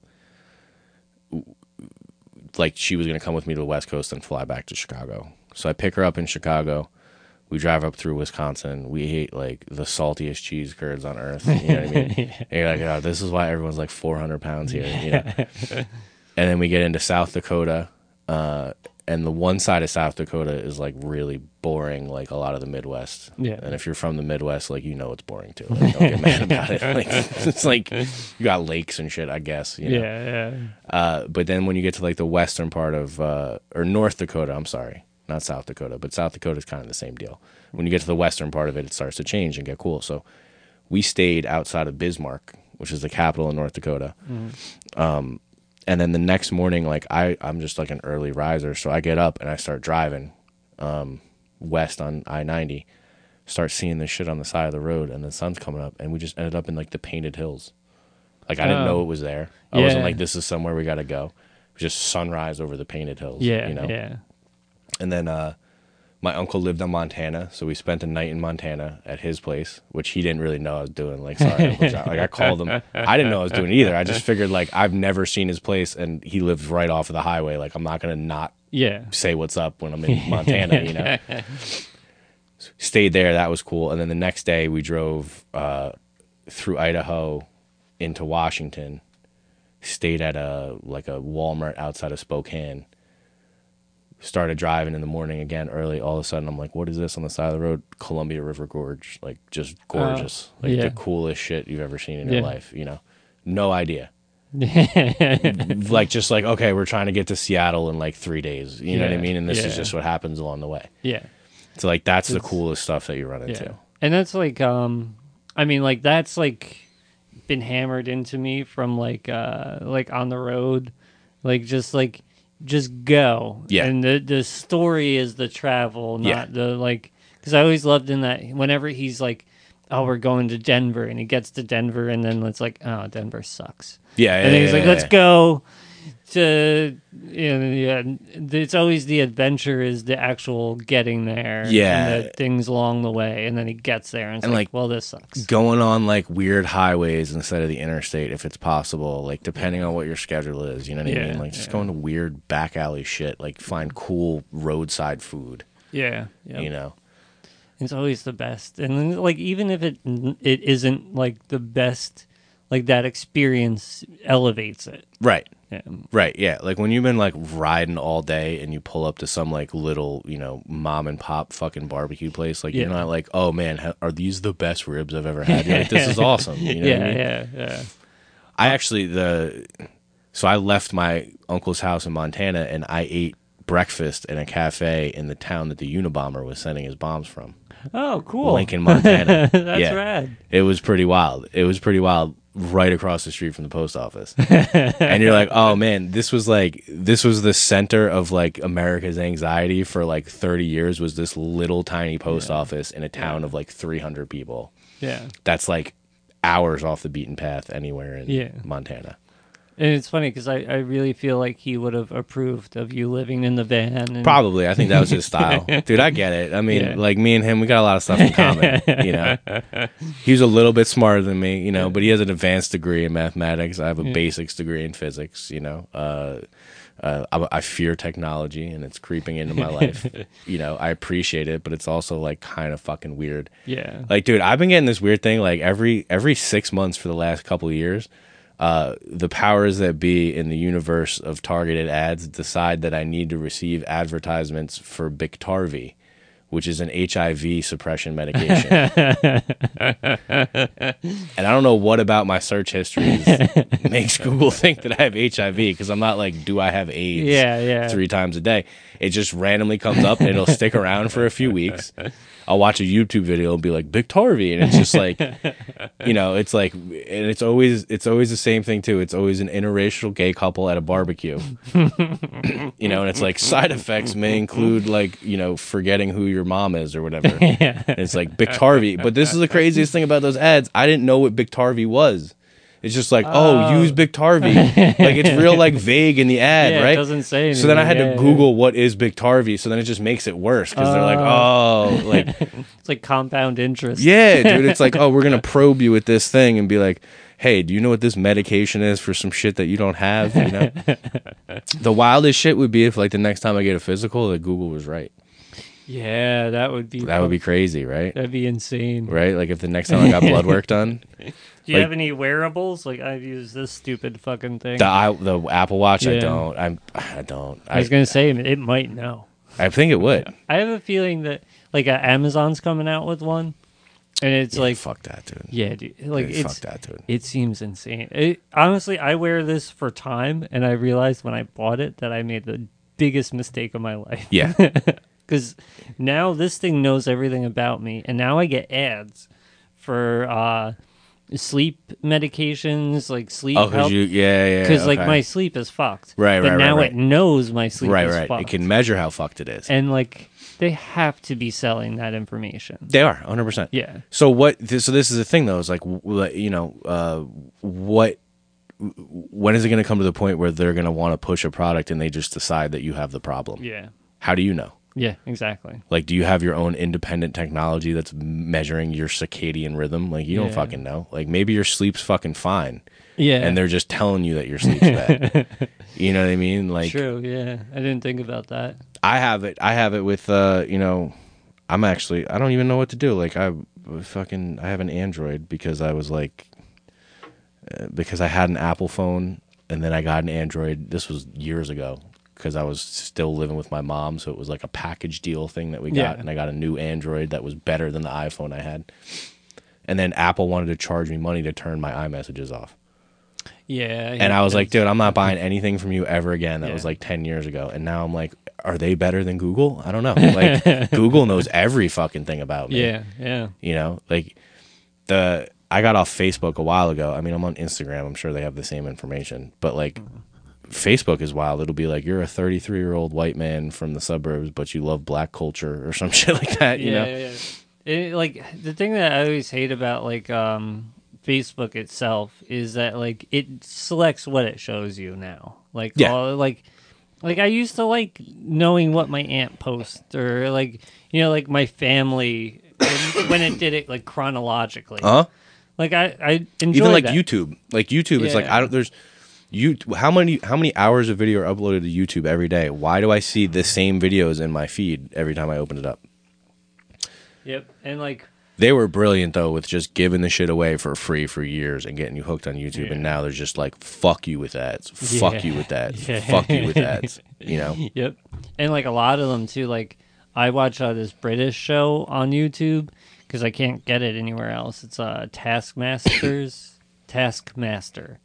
like she was going to come with me to the West Coast and fly back to Chicago. So I pick her up in Chicago. We drive up through Wisconsin. We ate like the saltiest cheese curds on earth. You know what I mean? And you're like, oh, this is why everyone's like 400 pounds here. You know? and then we get into South Dakota. Uh, and the one side of South Dakota is like really boring, like a lot of the Midwest. Yeah. And if you're from the Midwest, like you know it's boring too. Like, don't get mad about it. Like it's like you got lakes and shit. I guess. You know? yeah yeah Uh, but then when you get to like the western part of uh, or North Dakota, I'm sorry, not South Dakota, but South Dakota is kind of the same deal. When you get to the western part of it, it starts to change and get cool. So we stayed outside of Bismarck, which is the capital of North Dakota. Um, and then the next morning, like I, I'm just like an early riser, so I get up and I start driving um, west on I-90. Start seeing this shit on the side of the road, and the sun's coming up, and we just ended up in like the Painted Hills. Like I didn't Oh. know it was there. I wasn't like this is somewhere we got to go. It was just sunrise over the Painted Hills. yeah you know. yeah And then uh, my uncle lived in Montana, so we spent a night in Montana at his place, which he didn't really know I was doing. Like, sorry, like I called him. I didn't know I was doing either. I just figured like I've never seen his place, and he lives right off of the highway. Like I'm not gonna not yeah say what's up when I'm in Montana, you know. Stayed there, that was cool. And then the next day we drove uh, through Idaho into Washington. Stayed at a like a Walmart outside of Spokane. Started driving in the morning again early. All of a sudden, I'm like, "What is this on the side of the road?" Columbia River Gorge, like just gorgeous, like yeah. the coolest shit you've ever seen in Yeah. your life. You know, no idea like just like okay we're trying to get to seattle in like three days you know what i mean and this is just what happens along the way yeah so like that's the coolest stuff that you run into Yeah. And that's like um I mean like that's like been hammered into me from like uh like on the road like just like just go. Yeah. And the the story is the travel, not Yeah. the like cuz I always loved in that whenever he's like oh we're going to Denver and he gets to Denver and then it's like oh Denver sucks. yeah, and then he's yeah, like yeah, let's yeah. go to you know, yeah it's always the adventure is the actual getting there Yeah. and the things along the way and then he gets there and it's And, like, like, well this sucks going on like weird highways instead of the interstate if it's possible like depending on what your schedule is you know what i mean like just yeah. going to weird back alley shit like find cool roadside food yeah, yeah. you know It's always the best, and then, like even if it it isn't like the best, like that experience elevates it. Right. Yeah. Right, yeah. Like when you've been like riding all day and you pull up to some like little, you know, mom and pop fucking barbecue place, like you're not like, oh man, ha- are these the best ribs I've ever had? You're like, this is awesome. You know what I yeah, mean? yeah, yeah. I actually the so I left my uncle's house in Montana and I ate breakfast in a cafe in the town that the Unabomber was sending his bombs from, Oh, cool. Lincoln, Montana. That's yeah. rad. It was pretty wild. It was pretty wild right across the street from the post office. and you're like, "Oh man, this was like this was the center of like America's anxiety for like 30 years was this little tiny post office in a town of like 300 people." Yeah. That's like hours off the beaten path anywhere in Yeah. Montana. And it's funny because I, I really feel like he would have approved of you living in the van. And, Probably. I think that was his style. Dude, I get it. I mean, Yeah. like me and him, we got a lot of stuff in common, you know. He was a little bit smarter than me, you know, but he has an advanced degree in mathematics. I have a basics degree in physics, you know. Uh, uh, I, I fear technology and it's creeping into my life. you know, I appreciate it, but it's also like kind of fucking weird. Yeah. Like, dude, I've been getting this weird thing like every every six months for the last couple of years. Uh, the powers that be in the universe of targeted ads decide that I need to receive advertisements for Biktarvy, which is an HIV suppression medication. and I don't know what about my search histories makes Google think that I have HIV because I'm not like, do I have AIDS? Yeah, yeah. Three times a day. It just randomly comes up and it'll stick around for a few weeks. I'll watch a YouTube video and be like Biktarvy, and it's just like, you know, it's like, and it's always it's always the same thing too. It's always an interracial gay couple at a barbecue, you know, and it's like side effects may include like you know forgetting who your mom is or whatever. yeah. And it's like Biktarvy, but this is the craziest thing about those ads. I didn't know what Biktarvy was. It's just like, oh, Oh. use Biktarvy. like it's real like vague in the ad, Yeah, it right? doesn't say anything. So then I had anything. to Yeah, Google what is Biktarvy. So then it just makes it worse because they're like, oh, oh like It's like compound interest. yeah, dude. It's like, oh, we're gonna probe you with this thing and be like, hey, do you know what this medication is for some shit that you don't have? You know. the wildest shit would be if like the next time I get a physical, that Google was right. Yeah, that would be That would be crazy, right? that'd be insane. Right? Like if the next time I got blood work done, Do you Like- have any wearables? Like I've used this stupid fucking thing. the I, the Apple Watch, I don't. I'm I don't. I was gonna say it might know. I think it would. I have a feeling that like uh, Amazon's coming out with one, and it's Yeah, like fuck that, dude. yeah, dude, like Dude, it's fuck that, dude. it seems insane. It, honestly, I wear this for time, and I realized when I bought it that I made the biggest mistake of my life. Yeah. because now this thing knows everything about me, and now I get ads for uh, sleep medications, like sleep Oh, because you, yeah, yeah. Because like my sleep is fucked. Right, but right, right, now right. it knows my sleep right, is right. fucked. It can measure how fucked it is. and like they have to be selling that information. they are 100. percent Yeah. So what? So this is the thing, though. Is like, you know, uh, what? When is it going to come to the point where they're going to want to push a product and they just decide that you have the problem? Yeah. How do you know? Yeah. Exactly. Like, do you have your own independent technology that's measuring your circadian rhythm? Like, you don't Yeah. fucking know. Like, maybe your sleep's fucking fine, Yeah. and they're just telling you that your sleep's bad. you know what I mean? Like, True. Yeah. I didn't think about that. I have it. I have it with uh, you know, I'm actually I don't even know what to do. Like I fucking I have an Android because I was like uh, because I had an Apple phone and then I got an Android. This was years ago because I was still living with my mom, so it was like a package deal thing that we got Yeah. and I got a new Android that was better than the iPhone I had. And then Apple wanted to charge me money to turn my iMessages off. Yeah. And I was like, dude, I'm not buying anything from you ever again. That Yeah. was like 10 years ago. And now I'm like, are they better than Google? I don't know. Like, Google knows every fucking thing about me. Yeah. Yeah. You know, like the, I got off Facebook a while ago. I mean, I'm on Instagram. I'm sure they have the same information. But like, mm-hmm. Facebook is wild. It'll be like, you're a 33 year old white man from the suburbs, but you love black culture or some shit like that, you yeah, know? yeah, yeah. It, like the thing that I always hate about like um Facebook itself is that like it selects what it shows you now. Like Yeah. all, like like I used to like knowing what my aunt posts or like you know like my family when, it did it like chronologically. Huh? Like I I enjoy even like that. YouTube. Like YouTube, it's like I don't. There's you. How many how many hours of video are uploaded to YouTube every day? Why do I see the same videos in my feed every time I open it up? Yep. And like They were brilliant though with just giving the shit away for free for years and getting you hooked on YouTube. And now they're just like, fuck you with ads, fuck Yeah. you with ads, Yeah. fuck you with ads. You know? Yep. And like a lot of them too. Like I watch uh, this British show on YouTube because I can't get it anywhere else. It's uh, Taskmasters. Taskmaster.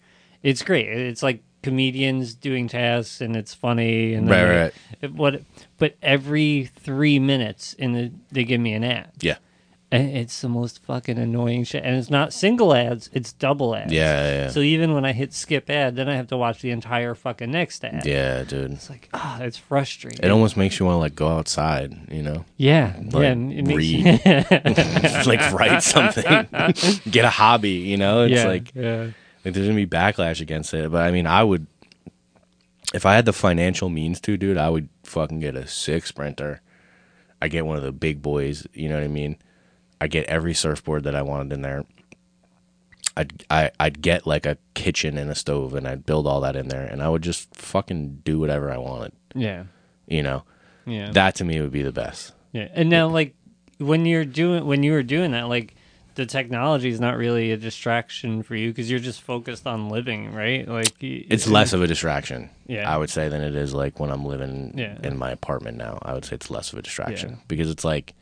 It's great. It's like comedians doing tasks, and it's funny. And Right, right. what? But every three minutes, in the they give me an ad. Yeah. And it's the most fucking annoying shit. And it's not single ads; it's double ads. Yeah, yeah. So even when I hit skip ad, then I have to watch the entire fucking next ad. Yeah, dude. It's like ah, it's frustrating. It almost makes you want to like go outside, you know? Yeah, Like, yeah. It makes read. like write something. Get a hobby, you know? It's yeah, like yeah, Like there's gonna be backlash against it, but I mean, I would, if I had the financial means to, dude, I would fucking get a six sprinter. I get one of the big boys. You know what I mean? I get every surfboard that I wanted in there. I'd I, I'd get like a kitchen and a stove, and I'd build all that in there, and I would just fucking do whatever I wanted. yeah, You know, yeah, that to me would be the best. yeah. And now, like when you're doing when you were doing that, like the technology is not really a distraction for you because you're just focused on living, right? Like It's less of a distraction, Yeah. I would say, than it is like when I'm living Yeah. in my apartment now. I would say it's less of a distraction Yeah. because it's like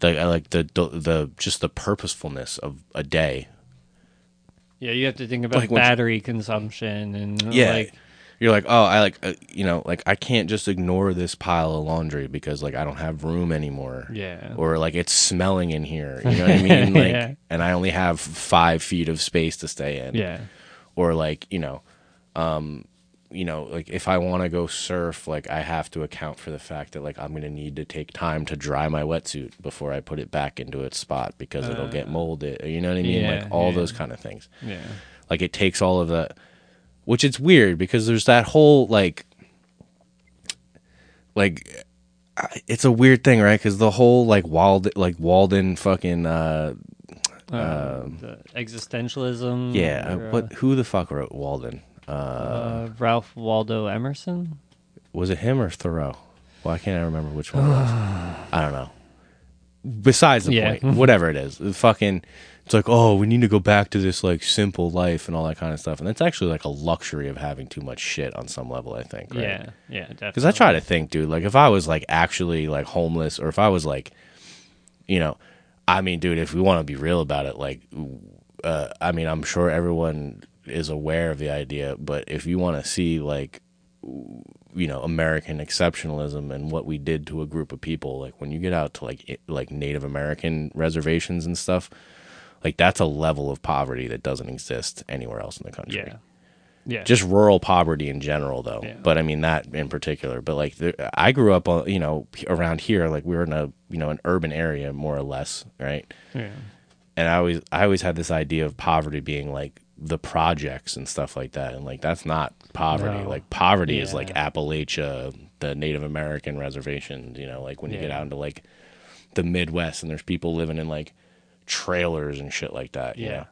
the I like the, the the just the purposefulness of a day. Yeah, you have to think about Like battery consumption and Yeah, like you're like, oh, I like uh, you know, like I can't just ignore this pile of laundry because like I don't have room anymore. yeah, Or like it's smelling in here, you know what I mean? Like, Yeah. and I only have five feet of space to stay in. yeah, or like you know um you know like if i want to go surf like i have to account for the fact that like i'm going to need to take time to dry my wetsuit before i put it back into its spot because it'll get molded you know what i mean Uh, yeah, like all yeah. those kind of things yeah, like it takes all of that which it's weird because there's that whole like like it's a weird thing right because the whole like Walden like walden fucking uh um, the existentialism. yeah or, uh, what who the fuck wrote walden uh, Ralph Waldo Emerson. Was it him or Thoreau? Well, I can't remember which one it was. I don't know. Besides the Yeah. point, whatever it is, the fucking, it's like, oh, we need to go back to this like simple life and all that kind of stuff, and it's actually like a luxury of having too much shit on some level. I think, right? Yeah, yeah, definitely. Because I try to think, dude, like if I was like actually like homeless, or if I was like, you know, I mean, dude, if we want to be real about it, like, uh, I mean, I'm sure everyone is aware of the idea, but if you want to see like, you know, American exceptionalism and what we did to a group of people, like when you get out to like like Native American reservations and stuff, like that's a level of poverty that doesn't exist anywhere else in the country. Yeah, yeah, just rural poverty in general though. Yeah. but i mean that in particular. But like the, i grew up uh, you know around here like we were in a you know an urban area more or less right? Yeah, and i always i always had this idea of poverty being like the projects and stuff like that. And like that's not poverty. No. like poverty is like appalachia the native american reservations you know? Like when you get out into like the midwest and there's people living in like trailers and shit like that you Yeah. know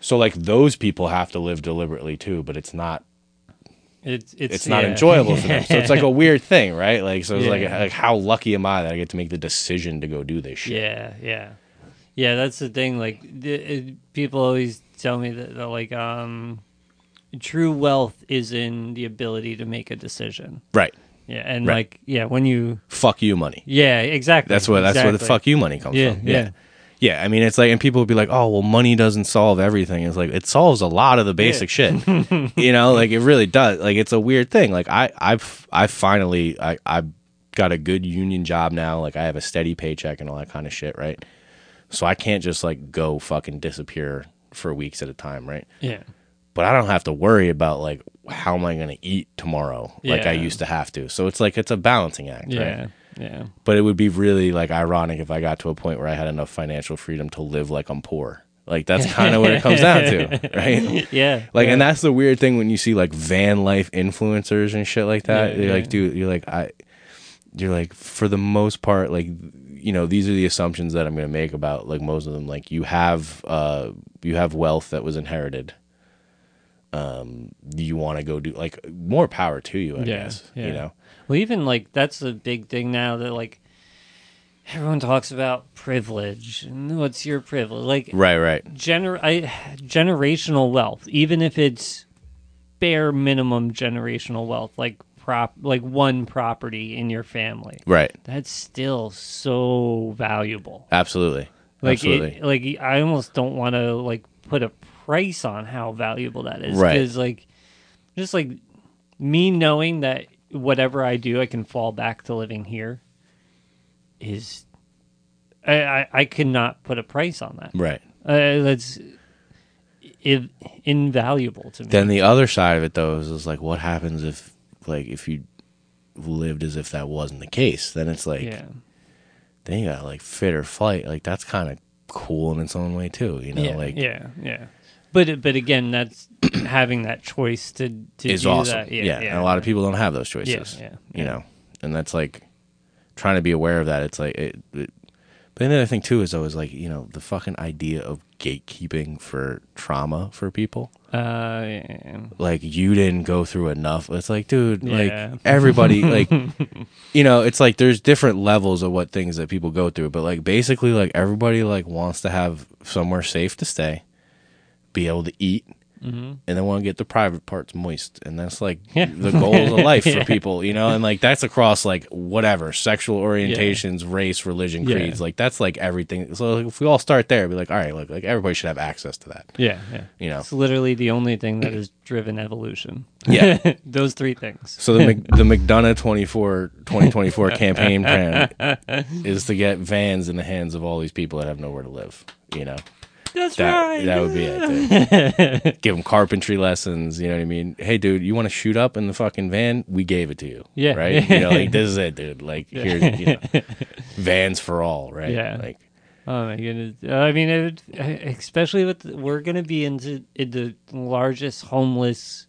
so like those people have to live deliberately too but it's not it's it's it's not yeah. enjoyable for them. So it's like a weird thing, right? Like so it's like Yeah. like how lucky am I that I get to make the decision to go do this shit? Yeah, yeah, yeah. That's the thing. Like the, it, people always tell me that, that like um, true wealth is in the ability to make a decision. Right. Yeah, and Right. like yeah, when you Fuck you money. yeah exactly. That's where that's where the fuck you money comes Yeah, from. yeah. Yeah, I mean it's like and people would be like, "Oh, well money doesn't solve everything." It's like it solves a lot of the basic shit. you know, like it really does. Like it's a weird thing. Like I I've I finally I I've got a good union job now. Like I have a steady paycheck and all that kind of shit, right? So I can't just like go fucking disappear for weeks at a time, right? Yeah, but I don't have to worry about like how am I going to eat tomorrow like I used to have to. So it's like it's a balancing act, yeah, right? Yeah, But it would be really like ironic if I got to a point where I had enough financial freedom to live like I'm poor. Like that's kind of what it comes down to, right? yeah. Like, yeah. and that's the weird thing when you see like van life influencers and shit like that. Yeah, you're yeah. like, dude, you're like, I, you're like, for the most part, like, you know, these are the assumptions that I'm going to make about like most of them. Like, you have, uh, you have wealth that was inherited. Um, you want to go do like more power to you, I guess. yeah. You know, Well, even like that's a big thing now that like everyone talks about privilege and what's your privilege? Like Right, right. gener- I, generational wealth, even if it's bare minimum generational wealth, like prop, like one property in your family, Right. that's still so valuable. Absolutely. Like, Absolutely. it, like I almost don't want to like put a price on how valuable that is, Right. Because like, just like me knowing that whatever I do, I can fall back to living here is. I, I, I cannot put a price on that. right. Uh, that's invaluable to me. Then the other side of it though is, is like what happens if like if you lived as if that wasn't the case? Then it's like yeah, then you got like fit or flight. Like that's kind of cool in its own way too. You know, yeah, like yeah, yeah. But but again, that's having that choice to to is do awesome. that. Yeah, yeah, and a lot of people don't have those choices. yeah, you yeah. know, and that's like trying to be aware of that. It's like it. it but another thing too is always like you know the fucking idea of gatekeeping for trauma for people. Uh, yeah. like you didn't go through enough. It's like, dude, Yeah. like everybody, like, you know, it's like there's different levels of what things that people go through, but like basically, like everybody like wants to have somewhere safe to stay, be able to eat, Mhm. and then want to get the private parts moist, and that's like Yeah. the goals of life Yeah. for people, you know, and like that's across like whatever sexual orientations, race, religion, Yeah. creeds, like that's like everything. So like, if we all start there, be like, all right, look, like everybody should have access to that, Yeah, yeah. you know. It's literally the only thing that has driven evolution. Yeah. Those three things. So the Mc, the McDonough 24 2024 campaign plan is to get vans in the hands of all these people that have nowhere to live. You know, That's that right. that would be it. dude. Give them carpentry lessons. You know what I mean? Hey, dude, you want to shoot up in the fucking van? We gave it to you. Yeah. Right. You know, like this is it, dude. Like here's you know, vans for all. Right. Yeah. Like Oh my goodness! I mean, it, especially with we're going to be into in the largest homeless,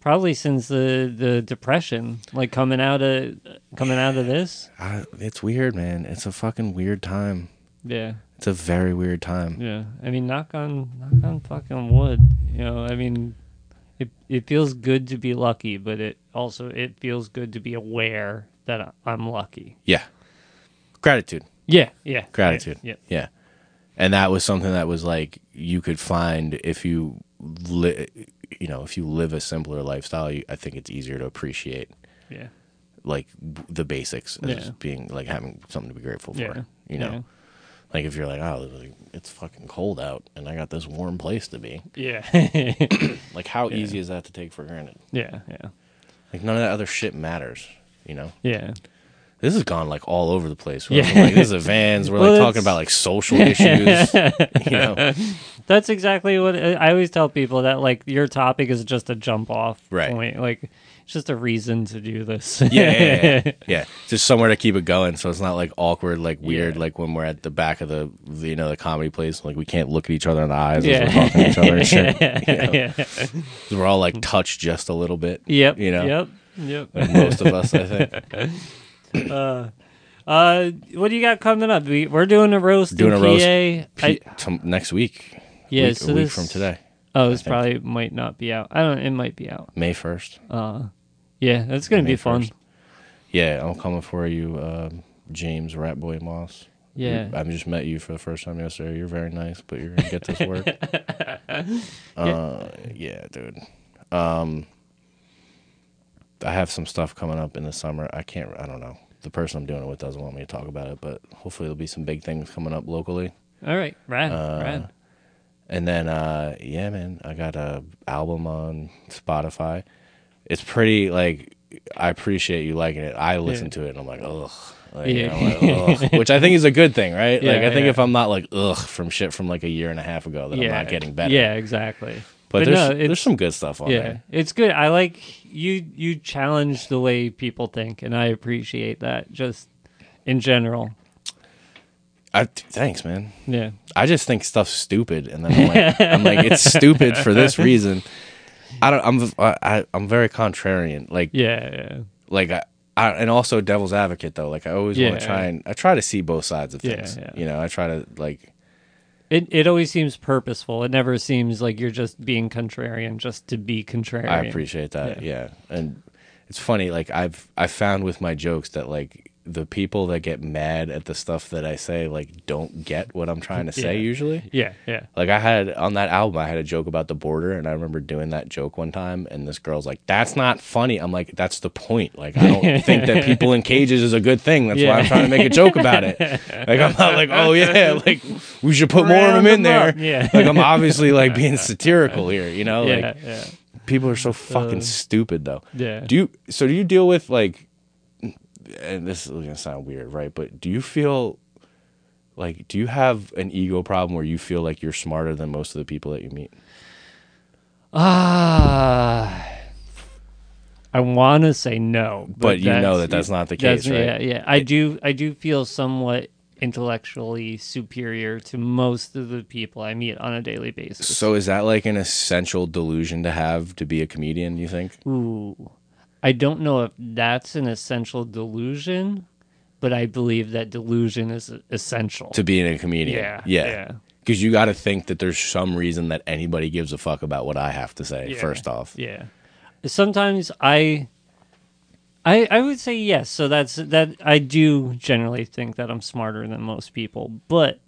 probably since the the depression. Like coming out of coming out of this. I, it's weird, man. It's a fucking weird time. Yeah, It's a very weird time. yeah. I mean, knock on knock on fucking wood. You know, I mean, it it feels good to be lucky, but it also it feels good to be aware that I'm lucky. Yeah. Gratitude. Yeah, yeah. Gratitude. Yeah. Yeah. And that was something that was like you could find if you li- you know, if you live a simpler lifestyle, you, I think it's easier to appreciate Yeah. like the basics as Yeah. being like having something to be grateful for, Yeah. you know. Yeah. Like if you're like, "Oh, it's fucking cold out and I got this warm place to be." Yeah. Like how easy is that to take for granted? yeah. Yeah. Like none of that other shit matters, you know. Yeah. This has gone like all over the place. We're Yeah. like, this is Vans. We're Well, like it's- talking about like social issues, you know. That's exactly what I always tell people that like your topic is just a jump off Right. point. Like it's just a reason to do this. yeah, yeah, yeah, yeah. Just somewhere to keep it going, so it's not like awkward, like weird, Yeah. like when we're at the back of the, the, you know, the comedy place, like we can't look at each other in the eyes Yeah. as we're talking to each other and shit. you know? yeah. We're all like touched just a little bit. Yep. You know? Yep. Yep. Like, most of us, I think. Uh, what do you got coming up? We, we're doing a roast. Doing in a roast. PA. I, P- tom- next week. yeah. week, so a week this, from today, Oh, this probably might not be out. I don't. It might be out. May first. Uh, yeah. That's gonna May be fun. 1st. Yeah, I'm coming for you, um, James Ratboy Moss. Yeah. I just met you for the first time yesterday. You're very nice, but you're gonna get this work. uh, yeah, dude. Um, I have some stuff coming up in the summer. I can't. I don't know. The person I'm doing it with doesn't want me to talk about it, but hopefully there'll be some big things coming up locally. All right. Rad. Uh, rad. And then, uh, yeah, man, I got a album on Spotify. It's pretty like I appreciate you liking it. I listen Yeah. to it and I'm like, ugh. Like, Yeah. I'm like, ugh. Which I think is a good thing, right? like I think yeah. if I'm not like ugh from shit from like a year and a half ago, then I'm not getting better. Yeah. Exactly. But, But there's no, there's some good stuff on yeah, there. it's good. I like you. You challenge the way people think, and I appreciate that. Just in general. I, thanks, man. Yeah. I just think stuff's stupid, and then I'm like, I'm like, it's stupid for this reason. I don't. I'm I, I'm very contrarian. Like Yeah. Yeah. like I, I and also devil's advocate though. Like I always want to try and I try to see both sides of Yeah, things. yeah. You know, I try to like It it always seems purposeful. It never seems like you're just being contrarian just to be contrarian. I appreciate that. Yeah. And it's funny like I've I found with my jokes that like the people that get mad at the stuff that I say like don't get what I'm trying to say Yeah. usually. Yeah, yeah. Like I had on that album, I had a joke about the border, and I remember doing that joke one time, and this girl's like, "That's not funny." I'm like, "That's the point. Like I don't think that people in cages is a good thing. That's why I'm trying to make a joke about it. Like I'm not like, oh yeah, like we should put more of them in them there. yeah. Like I'm obviously like being satirical here, you know? Yeah, Like yeah. people are so fucking Uh, stupid though. Yeah. Do you? So do you deal with like? And this is gonna sound weird, right? But do you feel like do you have an ego problem where you feel like you're smarter than most of the people that you meet? Ah, I want to say no, But you know that that's not the case, right? Yeah, yeah. I do. I do feel somewhat intellectually superior to most of the people I meet on a daily basis. So is that like an essential delusion to have to be a comedian? Do you think? Ooh, I don't know if that's an essential delusion, but I believe that delusion is essential. To being a comedian? yeah, yeah. yeah. Because you got to think that there's some reason that anybody gives a fuck about what I have to say. Yeah. First off, Yeah. Sometimes I I I would say yes. So that's that I do generally think that I'm smarter than most people, but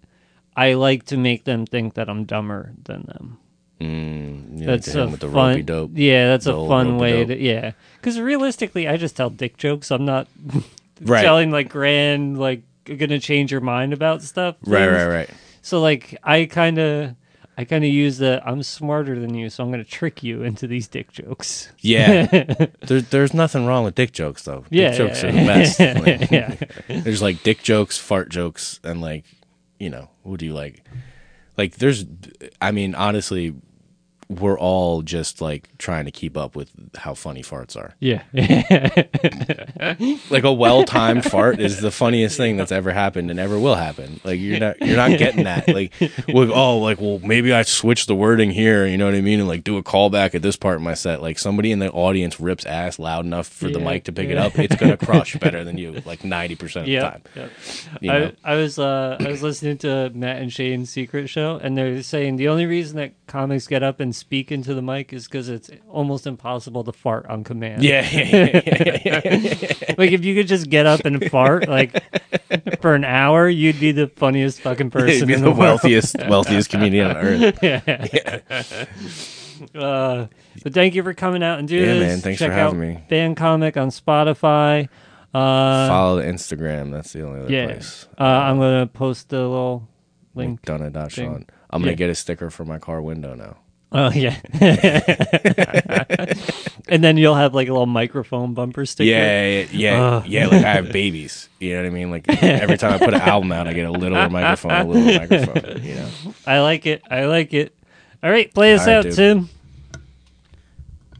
I like to make them think that I'm dumber than them. Mm, you That's to a 'em with the fun, dope. Yeah, that's The a fun way to yeah. Because realistically, I just tell dick jokes. I'm not Right. telling like grand like gonna change your mind about stuff. Right, things. right, right. So like I kind of I kind of use the I'm smarter than you, so I'm gonna trick you into these dick jokes. Yeah. there's there's nothing wrong with dick jokes though. Yeah, dick jokes yeah, are the best. Like, yeah. There's like dick jokes, fart jokes, and like, you know, what do you like? Like, there's, I mean, honestly, we're all just like trying to keep up with how funny farts are. Yeah. Like a well-timed fart is the funniest thing that's ever happened and ever will happen. Like you're not you're not getting that. Like, well, oh, like well, maybe I switch the wording here. You know what I mean? And like do a callback at this part in my set. Like somebody in the audience rips ass loud enough for the mic to pick it up. It's gonna crush better than you. Like ninety percent of the yeah. time. Yep. You know? I, I was uh I was listening to Matt and Shane's secret show and they're saying the only reason that comics get up and speak into the mic is because it's almost impossible to fart on command. Yeah, yeah, yeah, yeah, yeah. like if you could just get up and fart like for an hour, you'd be the funniest fucking person be in the wealthiest, wealthiest comedian on earth. Uh, but thank you for coming out and doing Yeah, this. man, thanks Check for having out me. Fan Comic on Spotify. Uh, Follow the Instagram. That's the only other yeah. place. Uh, I'm gonna post the little link. McDonough.Sean. thing. I'm gonna Yeah. get a sticker for my car window now. Oh yeah. and then you'll have like a little microphone bumper sticker. Yeah, yeah, yeah, Ugh. Oh. yeah. Like I have babies. You know what I mean? Like every time I put an album out, I get a little microphone, a little microphone. You know. I like it. I like it. All right, play us right, out, dude. Tim.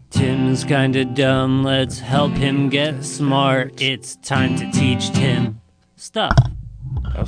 Tim's kinda dumb. Let's help him get smart. It's time to teach Tim stuff. Oh,